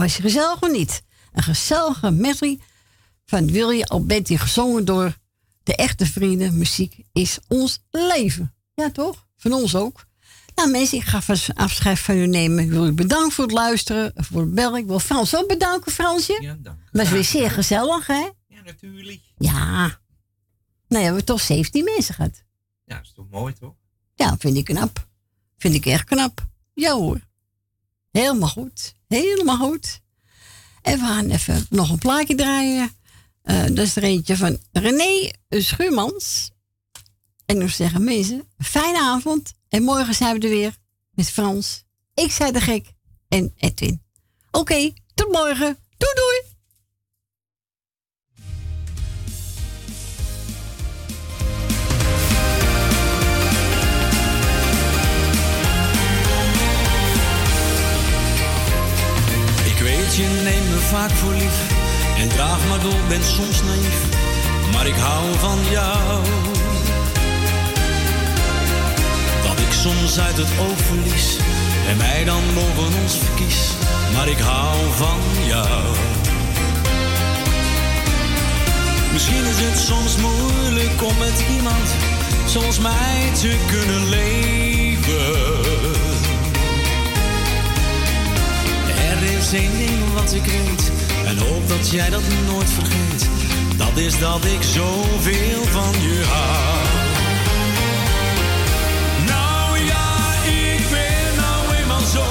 Was je gezellig of niet? Een gezellige medley van Wilje Alberti, gezongen door de echte vrienden. Muziek is ons leven. Ja, toch? Van ons ook. Nou, mensen, ik ga afscheid van u nemen. Ik wil u bedanken voor het luisteren, voor het bellen. Ik wil Frans ook bedanken, Fransje. Ja, dank. Is weer zeer gezellig, hè? Ja, natuurlijk. Ja. Nou, ja, we toch 17 mensen gehad. Ja, dat is toch mooi, toch? Ja, vind ik knap. Vind ik echt knap. Ja hoor. Helemaal goed. Helemaal goed. En we gaan even nog een plaatje draaien. Eh, dat is er eentje van René Schuurmans. En ik zeggen mensen, fijne avond. En morgen zijn we er weer met Frans. Ik zei de gek en Edwin. Oké, tot morgen. Doei doei. Je neemt me vaak voor lief. En draag maar door, ben soms naïef. Maar ik hou van jou. Dat ik soms uit het oog verlies. En mij dan boven ons verkies. Maar ik hou van jou. Misschien is het soms moeilijk om met iemand zoals mij te kunnen leven. Is één wat ik weet en hoop dat jij dat nooit vergeet. Dat is dat ik zoveel van je hou. Nou ja, ik ben nou eenmaal zo.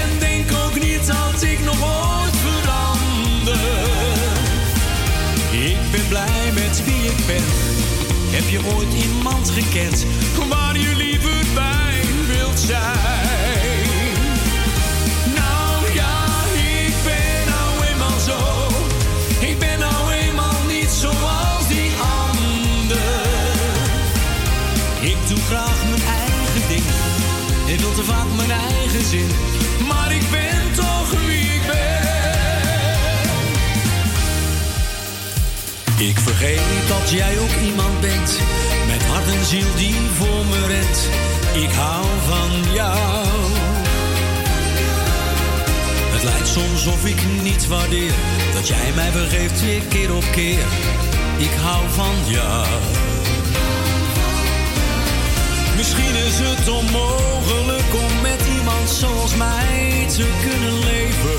En denk ook niet dat ik nog ooit verander. Ik ben blij met wie ik ben. Heb je ooit iemand gekend waar je liever bij wilt zijn? Te vaak mijn eigen zin. Maar ik ben toch wie ik ben. Ik vergeet dat jij ook iemand bent. Met hart en ziel die voor me rent. Ik hou van jou. Het lijkt soms of ik niet waardeer. Dat jij mij vergeeft weer keer op keer. Ik hou van jou. Misschien is het onmogelijk om met iemand zoals mij te kunnen leven.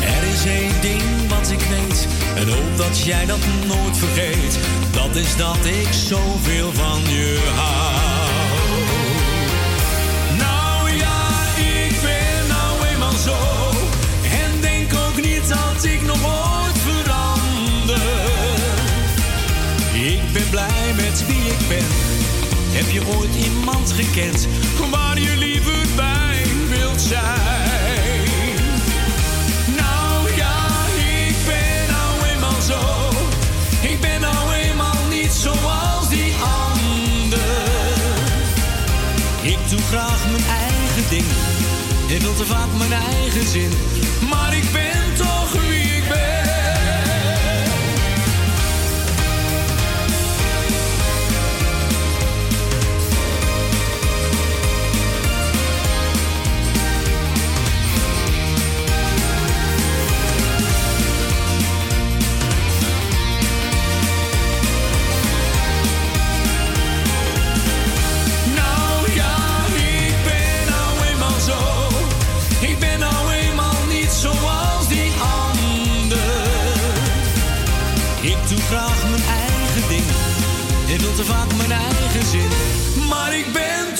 Er is één ding wat ik weet en hoop dat jij dat nooit vergeet. Dat is dat ik zoveel van je hou. Wie ik ben. Heb je ooit iemand gekend waar je liever bij wilt zijn? Nou ja, ik ben nou eenmaal zo. Ik ben nou eenmaal niet zoals die ander. Ik doe graag mijn eigen ding. Ik wil te vaak mijn eigen zin. Maar ik ben te vaak mijn eigen zin. Maar ik ben